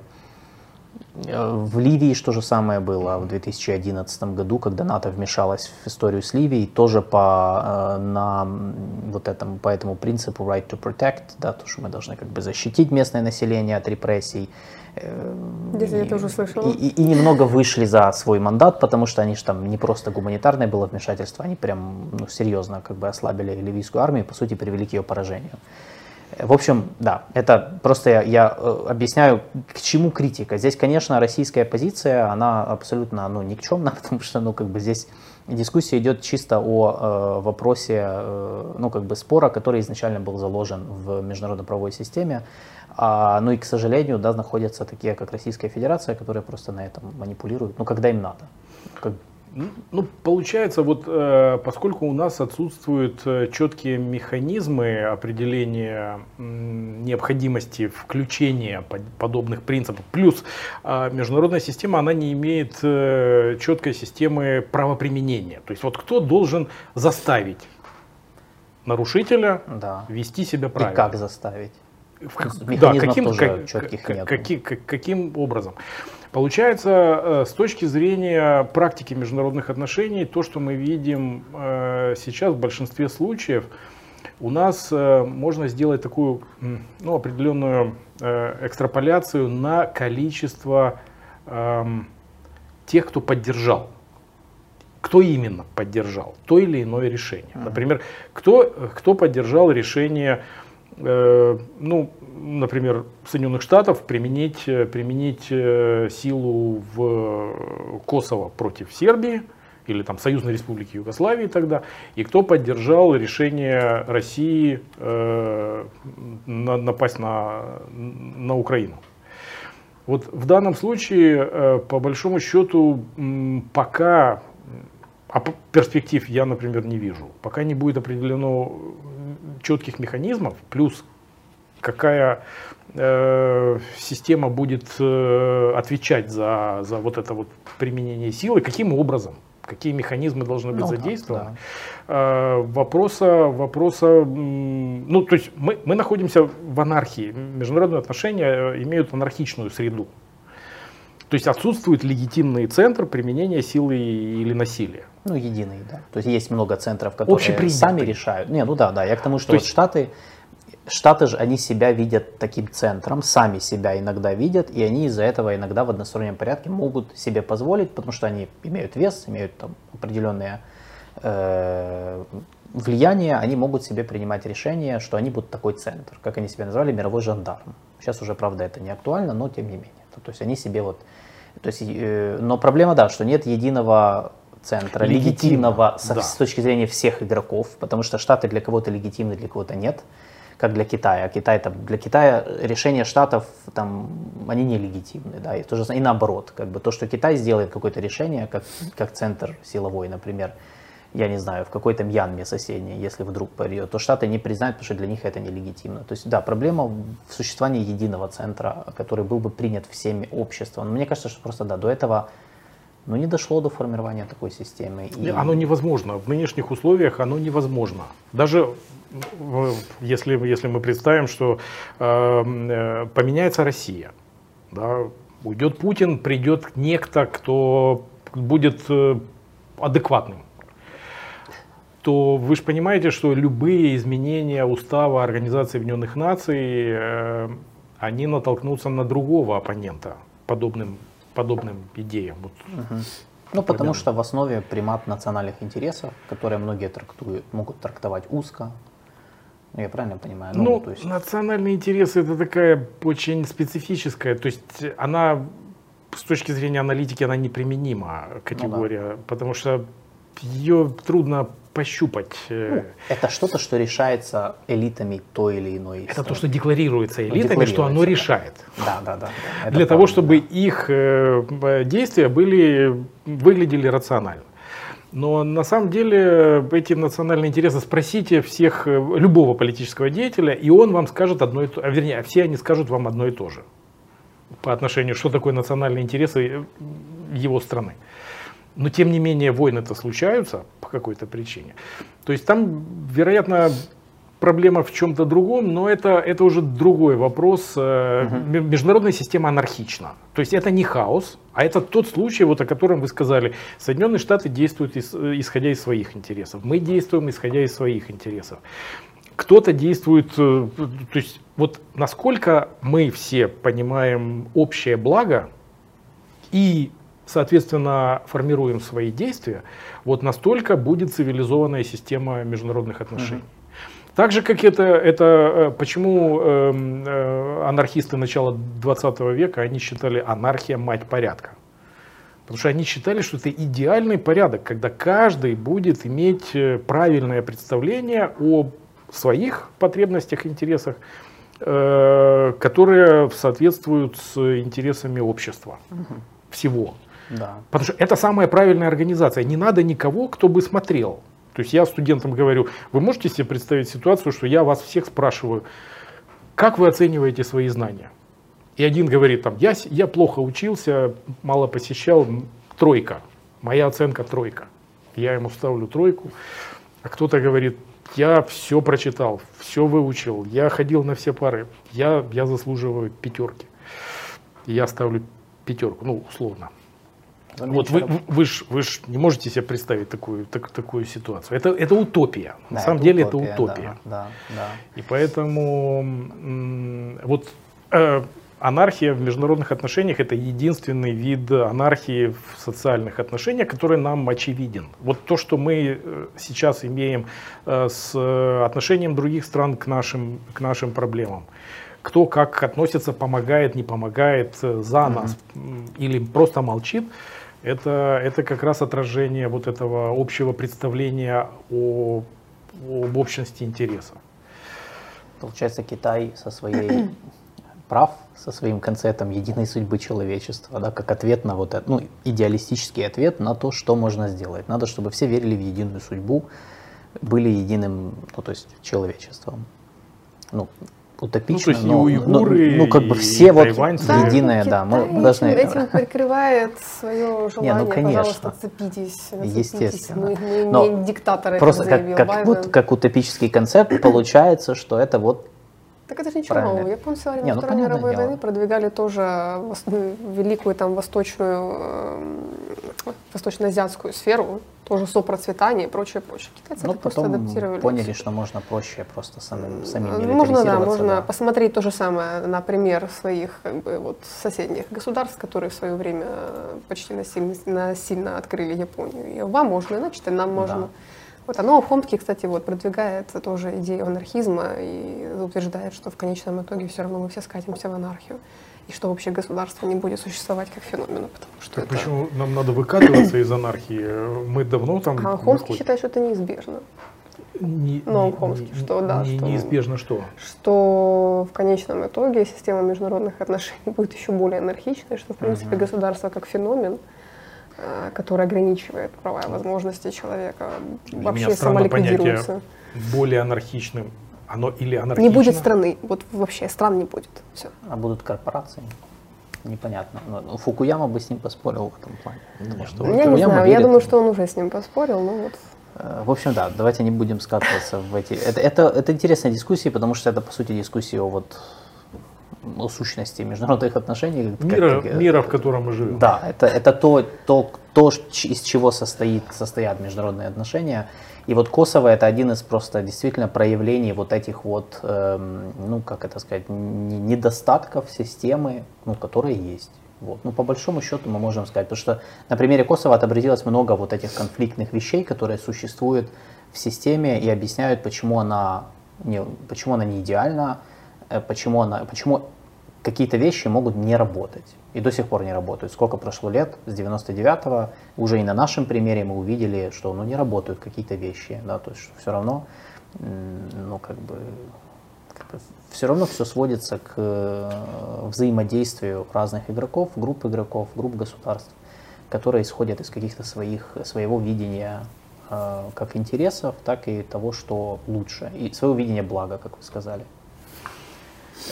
В Ливии что же самое было в 2011 году, когда НАТО вмешалось в историю с Ливией, тоже по, на вот этому, по этому принципу right to protect, да, то, что мы должны как бы защитить местное население от репрессий. Где-то я тоже слышала. И, и, и немного вышли за свой мандат, потому что они же там не просто гуманитарное было вмешательство, они прям ну, серьезно как бы ослабили ливийскую армию и, по сути, привели к ее поражению. В общем, да, это просто я, я э, объясняю, к чему критика. Здесь, конечно, российская позиция, она абсолютно ну, никчемна, [LAUGHS] потому что ну, как бы здесь дискуссия идет чисто о э, вопросе э, ну, как бы спора, который изначально был заложен в международно-правовой системе. А, ну и, к сожалению, да, находятся такие, как Российская Федерация, которые просто на этом манипулируют, ну, когда им надо. Как, ну, получается, вот э, поскольку у нас отсутствуют э, четкие механизмы определения необходимости включения подобных принципов, плюс э, международная система, она не имеет четкой системы правоприменения. То есть вот кто должен заставить нарушителя да. вести себя правильно? И как заставить? да, каким, тоже как, четких нет. Каким, каким образом? Получается, э, с точки зрения практики международных отношений, то, что мы видим э, сейчас в большинстве случаев, у нас э, можно сделать такую ну, определенную экстраполяцию на количество эм, тех, кто поддержал. Кто именно поддержал то или иное решение. Например, кто, кто поддержал решение ну, например, Соединенных Штатов применить, э, применить э, силу в Косово против Сербии или там Союзной Республики Югославии тогда, и кто поддержал решение России э, на, напасть на, на Украину. Вот в данном случае, э, по большому счету, пока, а перспектив я, например, не вижу, пока не будет определено четких механизмов, плюс какая э, система будет э, отвечать за, за вот это вот применение силы, каким образом, какие механизмы должны быть ну, задействованы. Да. Э, вопроса, вопроса, ну то есть мы, мы находимся в анархии, международные отношения э, имеют анархичную среду. То есть отсутствует легитимный центр применения силы или насилия. Ну, единый, да. То есть есть много центров, которые сами решают. Не, ну да, да. Я к тому, что То вот есть... Штаты, Штаты же, они себя видят таким центром, сами себя иногда видят, и они из-за этого иногда в одностороннем порядке могут себе позволить, потому что они имеют вес, имеют там определенные э, влияние, они могут себе принимать решение, что они будут такой центр, как они себя назвали, мировой жандарм. Сейчас уже, правда, это не актуально, но тем не менее. То есть они себе вот то есть, э, но проблема, да, что нет единого центра, легитимного с, да. с точки зрения всех игроков, потому что Штаты для кого-то легитимны, для кого-то нет, как для Китая. Китай там, для Китая решения Штатов там, они нелегитимны, да, и, то же, и наоборот, как бы то, что Китай сделает какое-то решение, как, как центр силовой, например, я не знаю, в какой-то Мьянме соседней, если вдруг придет, то Штаты не признают, потому что для них это нелегитимно. То есть, да, проблема в существовании единого центра, который был бы принят всеми обществом. Но мне кажется, что просто, да, до этого ну, не дошло до формирования такой системы. И... Оно невозможно. В нынешних условиях оно невозможно. Даже если, если мы представим, что э, э, поменяется Россия, да, уйдет Путин, придет некто, кто будет э, адекватным то вы же понимаете, что любые изменения устава Организации Объединенных Наций, э, они натолкнутся на другого оппонента подобным, подобным идеям. Вот. Угу. Ну, потому что в основе примат национальных интересов, которые многие трактуют, могут трактовать узко. Ну, я правильно понимаю? Ну, ну то есть... национальные интересы это такая очень специфическая, то есть она с точки зрения аналитики она неприменима категория, ну, да. потому что ее трудно пощупать. Э, ну, это что-то, что решается элитами той или иной. Это то, что декларируется элитами, декларируется, что оно да. решает. Да, да, да. да. Для того, чтобы да. их э, действия были, выглядели рационально. Но на самом деле эти национальные интересы спросите всех, э, любого политического деятеля, и он вам скажет одно и то, а вернее, все они скажут вам одно и то же по отношению, что такое национальные интересы его страны. Но тем не менее войны-то случаются по какой-то причине. То есть там, вероятно, проблема в чем-то другом, но это, это уже другой вопрос. Угу. Международная система анархична. То есть это не хаос, а это тот случай, вот о котором вы сказали. Соединенные Штаты действуют исходя из своих интересов. Мы действуем исходя из своих интересов. Кто-то действует, э, то есть вот насколько мы все понимаем общее благо и соответственно, формируем свои действия, вот настолько будет цивилизованная система международных отношений. Так же, как это, это э, почему э, э, анархисты начала 20 века, они считали анархия мать порядка. Потому что они считали, что это идеальный порядок, когда каждый будет иметь э, правильное представление о своих потребностях, интересах, э, которые соответствуют с интересами общества угу. всего. Да. Потому что это самая правильная организация. Не надо никого, кто бы смотрел. То есть я студентам говорю, вы можете себе представить ситуацию, что я вас всех спрашиваю, как вы оцениваете свои знания? И один говорит, там, я, я плохо учился, мало посещал, тройка. Моя оценка тройка. Я ему ставлю тройку. А кто-то говорит, я все прочитал, все выучил, я ходил на все пары, я, я заслуживаю пятерки. Я ставлю пятерку, ну, условно. Вот вы, вы же вы ж не можете себе представить такую, так, такую ситуацию. Это, это утопия. Да, На самом это деле утопия, это утопия. Да, да, да. И поэтому вот э, анархия в международных отношениях это единственный вид анархии в социальных отношениях, который нам очевиден. Вот то, что мы э, сейчас имеем э, с отношением других стран к нашим, к нашим проблемам кто как относится, помогает, не помогает, э, за нас mm-hmm. или просто молчит, это, это как раз отражение вот этого общего представления о, об общности интересов. Получается, Китай со своей [CLEARS THROAT] прав, со своим концептом единой судьбы человечества, да, как ответ на вот это, ну, идеалистический ответ на то, что можно сделать. Надо, чтобы все верили в единую судьбу, были единым, ну, то есть человечеством. Ну, утопично, ну, но, уйгуры, но, ну, как бы все вот да, единое, да, мы должны... Этим прикрывает свое желание, Не, ну, конечно. пожалуйста, отцепитесь, Естественно. Мы, мы но не диктаторы, просто как, как, вот, как утопический концепт получается, что это вот так это же ничего Правильно. нового. Японцы во время Не, ну, Второй мировой дело. войны продвигали тоже великую там восточную, э, восточно-азиатскую сферу, тоже сопроцветание и прочее, прочее. Китайцы ну, просто адаптировали. поняли, что можно проще просто самим, самим Можно, да, можно да. посмотреть то же самое на пример своих как бы, вот, соседних государств, которые в свое время почти насильно, насильно открыли Японию. И вам можно, значит, и нам можно. Да. Вот оно в Хомске, кстати, вот продвигает тоже идею анархизма и утверждает, что в конечном итоге все равно мы все скатимся в анархию и что вообще государство не будет существовать как феномен, потому что так это... Почему нам надо выкатываться из анархии? Мы давно там А Хомский считает, что это неизбежно. Не, Но не, Хомский, не, что да, не, что, неизбежно что? Что в конечном итоге система международных отношений будет еще более анархичной, что в принципе uh-huh. государство как феномен который ограничивает права и возможности человека Для вообще самоликвидируется. Более анархичным. Оно или анархично? Не будет страны. Вот вообще стран не будет. Все. А будут корпорации? Непонятно. Но Фукуяма бы с ним поспорил в этом плане. Потому что я не знаю, верит, я думаю, что он уже с ним поспорил, но вот э, в общем, да, давайте не будем скатываться в эти... Это, это, это интересная дискуссия, потому что это, по сути, дискуссия о вот сущности международных отношений. Мира, как, мира в котором мы живем. Да, это, это то, то, то, из чего состоит, состоят международные отношения. И вот Косово это один из просто действительно проявлений вот этих вот, эм, ну как это сказать, недостатков системы, ну, которые есть. Вот. Ну, по большому счету мы можем сказать, потому что на примере Косово отобразилось много вот этих конфликтных вещей, которые существуют в системе и объясняют, почему она не, почему она не идеальна, э, почему, она, почему какие-то вещи могут не работать. И до сих пор не работают. Сколько прошло лет, с 99-го, уже и на нашем примере мы увидели, что ну, не работают какие-то вещи. Да, то есть все равно, ну, как бы, как бы, все равно все сводится к э, взаимодействию разных игроков, групп игроков, групп государств, которые исходят из каких-то своих, своего видения э, как интересов, так и того, что лучше, и своего видения блага, как вы сказали.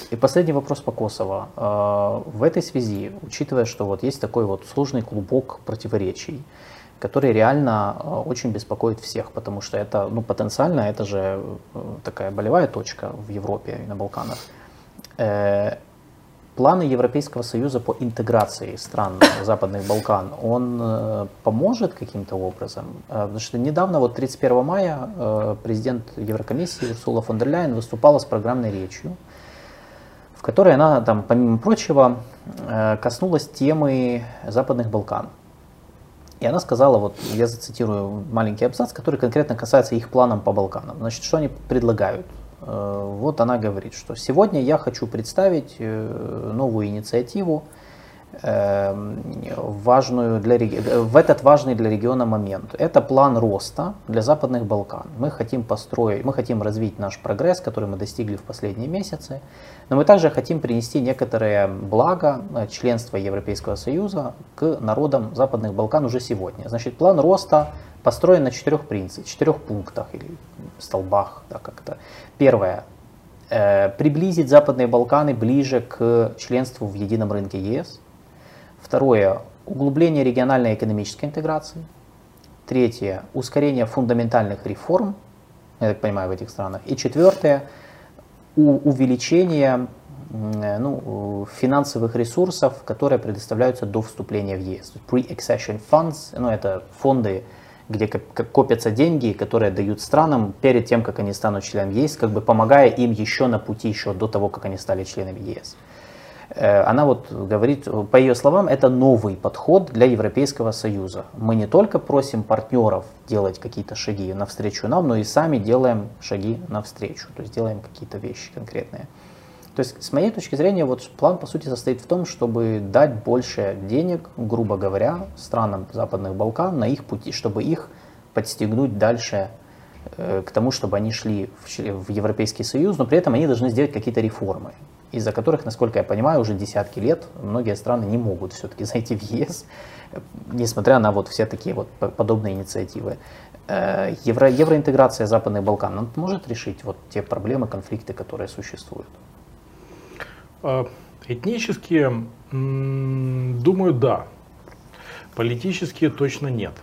И последний вопрос по Косово. А, в этой связи, учитывая, что вот есть такой вот сложный клубок противоречий, который реально очень беспокоит всех, потому что это, ну, потенциально, это же такая болевая точка в Европе и на Балканах планы Европейского Союза по интеграции стран Западных Балкан, он э, поможет каким-то образом? Э, потому что недавно, вот 31 мая, э, президент Еврокомиссии Урсула фон дер Ляйен выступала с программной речью, в которой она, там, помимо прочего, коснулась темы Западных Балкан. И она сказала, вот я зацитирую маленький абзац, который конкретно касается их планов по Балканам. Значит, что они предлагают? Э, вот она говорит, что сегодня я хочу представить э, новую инициативу, э, важную для, в этот важный для региона момент. Это план роста для Западных Балкан. Мы хотим построить, мы хотим развить наш прогресс, который мы достигли в последние месяцы, но мы также хотим принести некоторые блага членства Европейского Союза к народам Западных Балкан уже сегодня. Значит, план роста построен на четырех принципах, четырех пунктах или столбах, да, как-то. Первое. Э, приблизить Западные Балканы ближе к членству в едином рынке ЕС. Второе. Углубление региональной экономической интеграции. Третье. Ускорение фундаментальных реформ, я так понимаю, в этих странах. И четвертое. Увеличение ну, финансовых ресурсов, которые предоставляются до вступления в ЕС. Pre-accession funds, ну, это фонды где копятся деньги, которые дают странам перед тем, как они станут членами ЕС, как бы помогая им еще на пути, еще до того, как они стали членами ЕС. Э, она вот говорит, по ее словам, это новый подход для Европейского Союза. Мы не только просим партнеров делать какие-то шаги навстречу нам, но и сами делаем шаги навстречу, то есть делаем какие-то вещи конкретные. То есть, с моей точки зрения, вот план, по сути, состоит в том, чтобы дать больше денег, грубо говоря, странам Западных Балкан на их пути, чтобы их подстегнуть дальше э, к тому, чтобы они шли в, в Европейский Союз, но при этом они должны сделать какие-то реформы, из-за которых, насколько я понимаю, уже десятки лет многие страны не могут все-таки зайти в ЕС, несмотря на вот все такие вот подобные инициативы. Э, евро, евроинтеграция Западных Балкан может решить вот те проблемы, конфликты, которые существуют? А, этнические, думаю, да. Политические точно нет.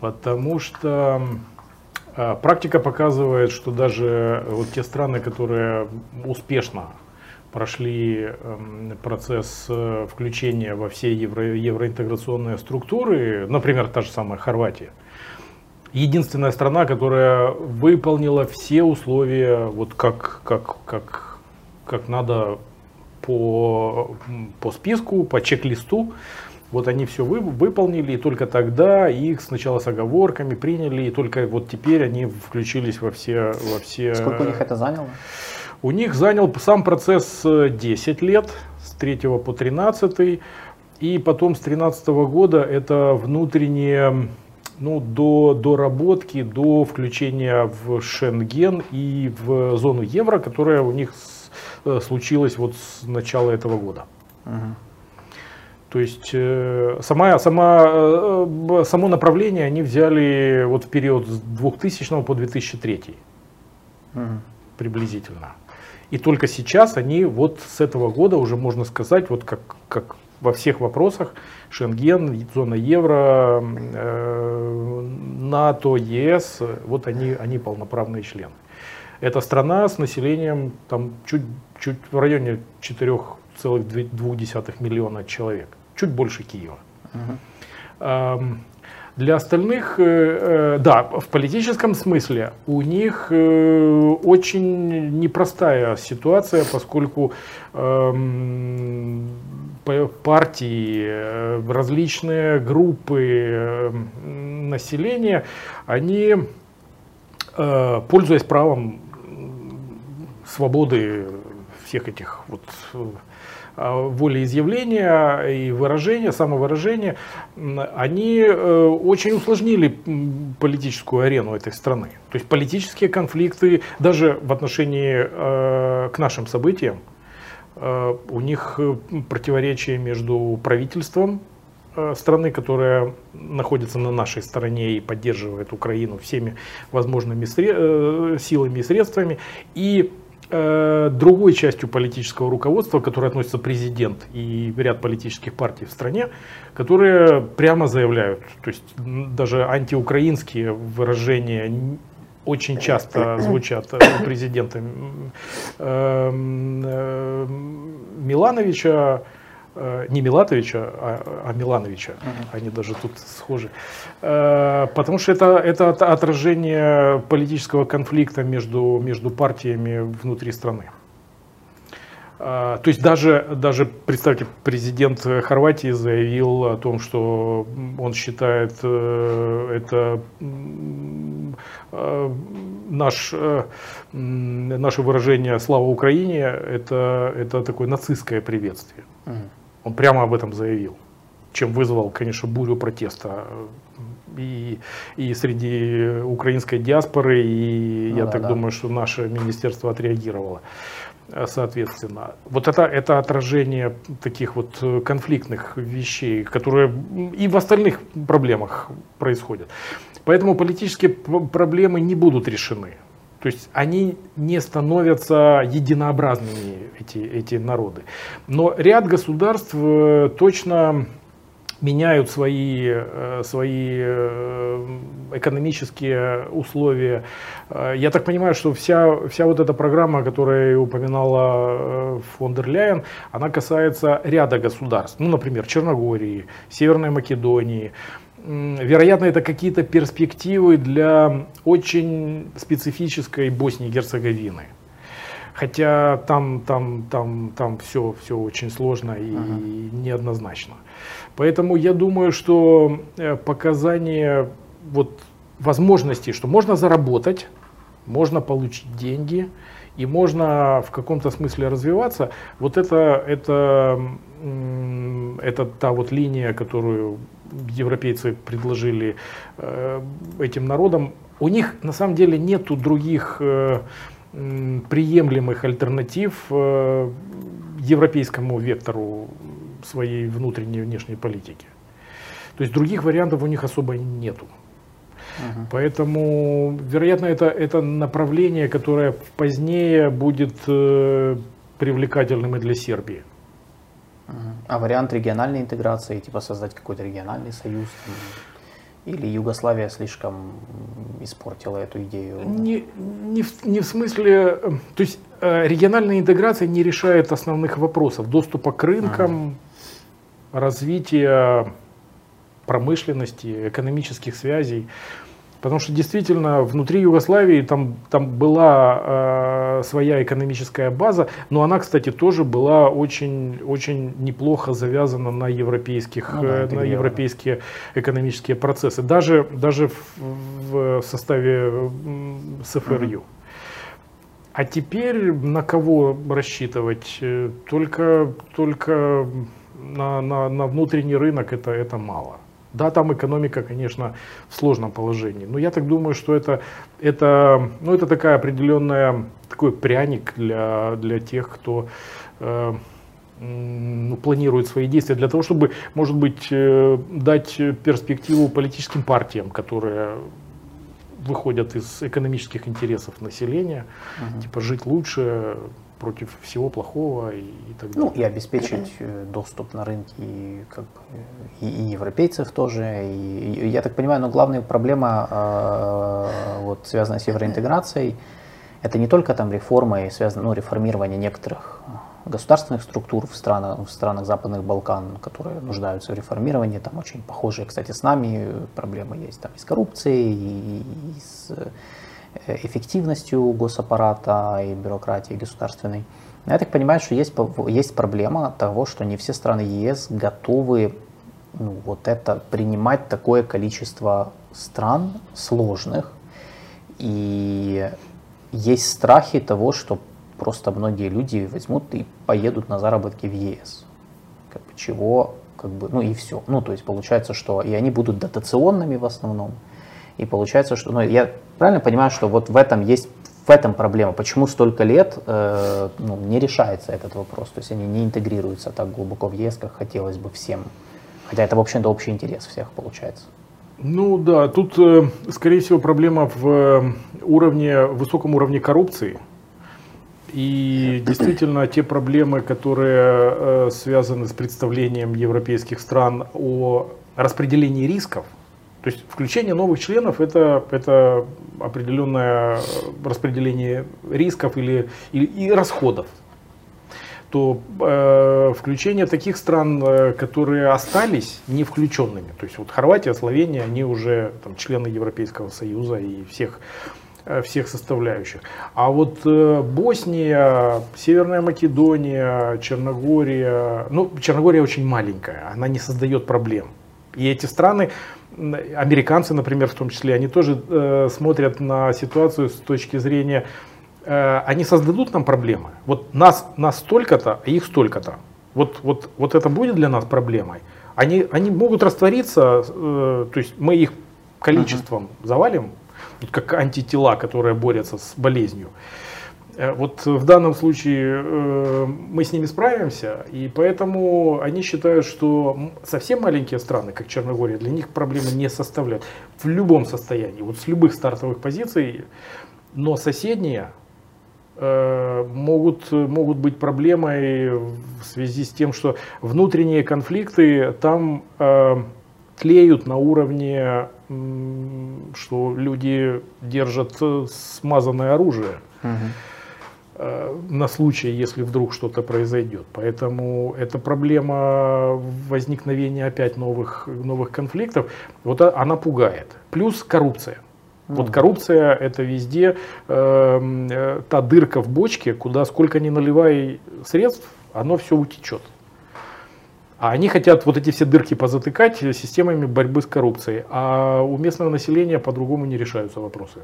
Потому что практика показывает, что даже вот те страны, которые успешно прошли эм, процесс э, включения во все евро, евроинтеграционные структуры, например, та же самая Хорватия, единственная страна, которая выполнила все условия, вот как, как, как как надо по, по списку, по чек-листу. Вот они все вы, выполнили, и только тогда их сначала с оговорками приняли, и только вот теперь они включились во все... Во все... Сколько у них это заняло? У них занял сам процесс 10 лет, с 3 по 13, и потом с 13 года это внутренние ну, до доработки, до включения в Шенген и в зону евро, которая у них Э, случилось вот с начала этого года. Угу. То есть э, сама, сама, э, само направление они взяли вот в период с 2000 по 2003 угу. приблизительно. И только сейчас они вот с этого года уже можно сказать, вот как, как во всех вопросах, Шенген, зона евро, НАТО, ЕС, вот они, они полноправные члены. Это страна с населением там, чуть, чуть в районе 4,2 миллиона человек, чуть больше Киева. Угу. Для остальных, э, э, да, в политическом смысле у них э, очень непростая ситуация, поскольку партии, различные группы населения, они, пользуясь правом свободы всех этих вот волеизъявления и выражения, самовыражения, они э, очень усложнили политическую арену этой страны. То есть политические конфликты даже в отношении э, к нашим событиям, у них противоречия между правительством страны, которая находится на нашей стороне и поддерживает Украину всеми возможными силами и средствами, и э, другой частью политического руководства, к которой относится президент и ряд политических партий в стране, которые прямо заявляют, то есть даже антиукраинские выражения очень часто [COUGHS] звучат у президента э, э, Милановича, Э, не Милатовича, а, а Милановича. Uh-huh. Они даже тут схожи. Э, потому что это, это отражение политического конфликта между, между партиями внутри страны. Э, то есть даже, даже, представьте, президент Хорватии заявил о том, что он считает это наш, наше выражение «Слава Украине» это, это такое нацистское приветствие. Uh-huh. Он прямо об этом заявил, чем вызвал, конечно, бурю протеста и, и среди украинской диаспоры, и ну, я да, так да. думаю, что наше министерство отреагировало э, соответственно. Вот это, это отражение таких вот конфликтных вещей, которые и в остальных проблемах происходят. Поэтому политические проблемы не будут решены. То есть они не становятся единообразными, эти, эти народы. Но ряд государств э, точно меняют свои, э, свои э, экономические условия. Я так понимаю, что вся, вся вот эта программа, которую упоминала фон дер Ляйен, она касается ряда государств. Ну, например, Черногории, Северной Македонии, Вероятно, это какие-то перспективы для очень специфической Боснии и Герцеговины. Хотя там, там, там, там все, все очень сложно и ага. неоднозначно. Поэтому я думаю, что э, показание вот, возможностей, что можно заработать, можно получить деньги и можно в каком-то смысле развиваться, вот это, это, это та вот линия, которую европейцы предложили э, этим народам, у них на самом деле нету других э, приемлемых альтернатив э, европейскому вектору своей внутренней и внешней политики. То есть других вариантов у них особо нету. Uh-huh. Поэтому, вероятно, это, это направление, которое позднее будет э, привлекательным и для Сербии. А вариант региональной интеграции, типа создать какой-то региональный союз? Или Югославия слишком испортила эту идею? Не, не, в, не в смысле... Э, то есть э, региональная интеграция не решает основных вопросов. Доступа к рынкам, ага. развития промышленности, экономических связей. Потому что действительно внутри Югославии там, там была э, своя экономическая база, но она, кстати, тоже была очень, очень неплохо завязана на, европейских, ну, да, э, на европейские экономические процессы, даже, даже в, в составе СФРЮ. Угу. А теперь на кого рассчитывать? Э, только, только на, на, на внутренний рынок это, это мало. Да, там экономика, конечно, в сложном положении. Но я так думаю, что это, это, ну, это такая определенная, такой пряник для, для тех, кто э, ну, планирует свои действия, для того, чтобы, может быть, э, дать перспективу политическим партиям, которые выходят из экономических интересов населения, угу. типа жить лучше, против всего плохого и, и так далее. Ну и обеспечить э, доступ на рынки и, как бы, и, и европейцев тоже. И, и, я так понимаю, но главная проблема, э, вот, связанная с евроинтеграцией, это не только там реформа и связано, ну, реформирование некоторых государственных структур в странах, в странах Западных Балкан, которые нуждаются в реформировании, там очень похожие, кстати, с нами проблемы есть там и с коррупцией, и, и с эффективностью госаппарата и бюрократии государственной. Я так понимаю, что есть, есть проблема того, что не все страны ЕС готовы ну, вот это принимать такое количество стран сложных. И есть страхи того, что просто многие люди возьмут и поедут на заработки в ЕС. Как бы, чего, как бы, ну и все. Ну, то есть получается, что и они будут дотационными в основном. И получается, что, ну, я правильно понимаю, что вот в этом есть в этом проблема. Почему столько лет э, ну, не решается этот вопрос? То есть они не интегрируются так глубоко в ЕС, как хотелось бы всем. Хотя это, в общем-то, общий интерес всех получается. Ну да, тут, э, скорее всего, проблема в э, уровне, высоком уровне коррупции. И [COUGHS] действительно, те проблемы, которые э, связаны с представлением европейских стран о распределении рисков, то есть включение новых членов это, это определенное распределение рисков или, или и расходов то э, включение таких стран, э, которые остались не включенными, то есть вот Хорватия, Словения, они уже там, члены Европейского Союза и всех Э, всех составляющих. А вот э, Босния, Северная Македония, Черногория, ну, Черногория очень маленькая, она не создает проблем. И эти страны, американцы, например, в том числе, они тоже э, смотрят на ситуацию с точки зрения, э, они создадут нам проблемы. Вот нас, нас столько-то, а их столько-то. Вот, вот, вот это будет для нас проблемой. Они, они могут раствориться, э, то есть мы их количеством uh-huh. завалим, как антитела, которые борются с болезнью. Э, вот в данном случае э, мы с ними справимся, и поэтому они считают, что совсем маленькие страны, как Черногория, для них проблемы не составляют в любом состоянии, вот с любых стартовых позиций, но соседние э, могут, могут быть проблемой в связи с тем, что внутренние конфликты там тлеют на уровне, что люди держат смазанное оружие угу. На случай, если вдруг что-то произойдет. Поэтому эта проблема возникновения опять новых, новых конфликтов, вот она пугает. Плюс коррупция. Вот коррупция это везде э, э, та дырка в бочке, куда сколько ни наливай средств, оно все утечет. А они хотят вот эти все дырки позатыкать системами борьбы с коррупцией. А у местного населения по-другому не решаются вопросы.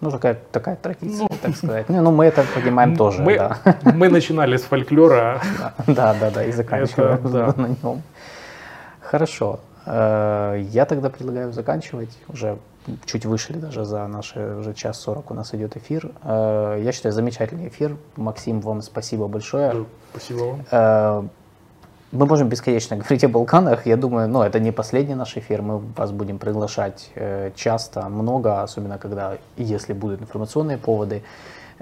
Ну, такая, такая традиция, ну, так сказать. Ну, ну, мы это понимаем тоже. Мы, да. мы начинали с фольклора. Да, да, да, и заканчиваем это, да. [LAUGHS] на нем. Хорошо. Э, я тогда предлагаю заканчивать. Уже чуть вышли даже за наши уже час сорок у нас идет эфир. Э, я считаю, замечательный эфир. Максим, вам спасибо большое. Спасибо вам. Мы можем бесконечно [LAUGHS] говорить о Балканах. Я думаю, ну, это не последний наш эфир. Мы вас будем приглашать э, часто, много, особенно когда, если будут информационные поводы.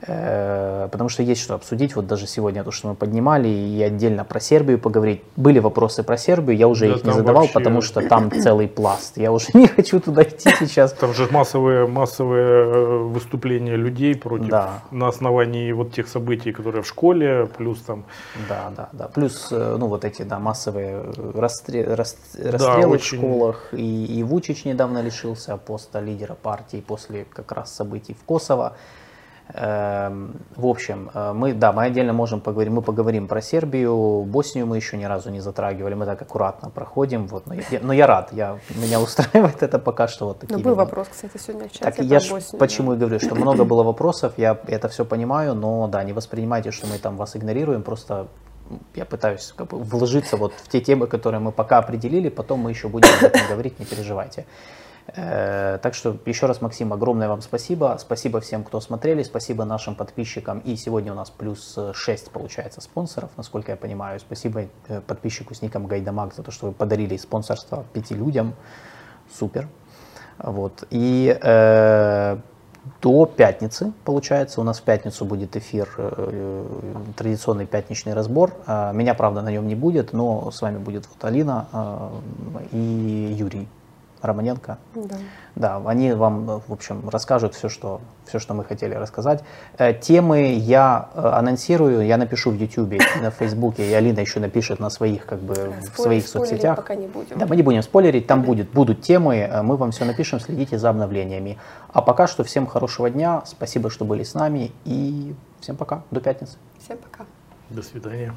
Э, потому что есть что обсудить. Вот даже сегодня то, что мы поднимали, и отдельно про Сербию поговорить. Были вопросы про Сербию, я уже да, их не задавал, вообще... потому что там целый пласт. Я уже [LAUGHS] не хочу туда идти сейчас. Там же массовые, массовые э, выступления людей против да. на основании вот тех событий, которые в школе, плюс там... Да, да, да. Плюс, э, ну, вот эти, да, массовые расстрелы, расстрелы да, очень... в школах. И, и Вучич недавно лишился поста лидера партии после как раз событий в Косово. Эм, в общем, э, мы, да, мы отдельно можем поговорить, мы поговорим про Сербию, Боснию мы еще ни разу не затрагивали, мы так аккуратно проходим, вот, но, я, но я рад, я, меня устраивает [LAUGHS] это пока что вот такие. Ну, был вопрос, кстати, сегодня в чате так, я Боснию, почему да. и говорю, что много было вопросов, я это все понимаю, но да, не воспринимайте, что мы там вас игнорируем, просто я пытаюсь как бы вложиться вот в те темы, которые мы пока определили, потом мы еще будем об этом говорить, не переживайте. Э, так что еще раз, Максим, огромное вам спасибо. Спасибо всем, кто смотрели, спасибо нашим подписчикам. И сегодня у нас плюс 6, получается, спонсоров, насколько я понимаю. Спасибо э, подписчику с ником Гайдамак за то, что вы подарили спонсорство пяти людям. Супер. Вот. И э, до пятницы, получается, у нас в пятницу будет эфир, э, традиционный пятничный разбор. Э, меня, правда, на нем не будет, но с вами будет вот Алина э, и Юрий. Романенко. Да. да, они вам, в общем, расскажут все, что, все, что мы хотели рассказать. Э, темы я э, анонсирую, я напишу в YouTube, [COUGHS] на Facebook, и Алина еще напишет на своих, как бы, Спойлер, в своих соцсетях. пока не будем. Да, мы не будем спойлерить, там будет, будут темы, э, мы вам все напишем, следите за обновлениями. А пока что всем хорошего дня, спасибо, что были с нами, и всем пока, до пятницы. Всем пока. До свидания.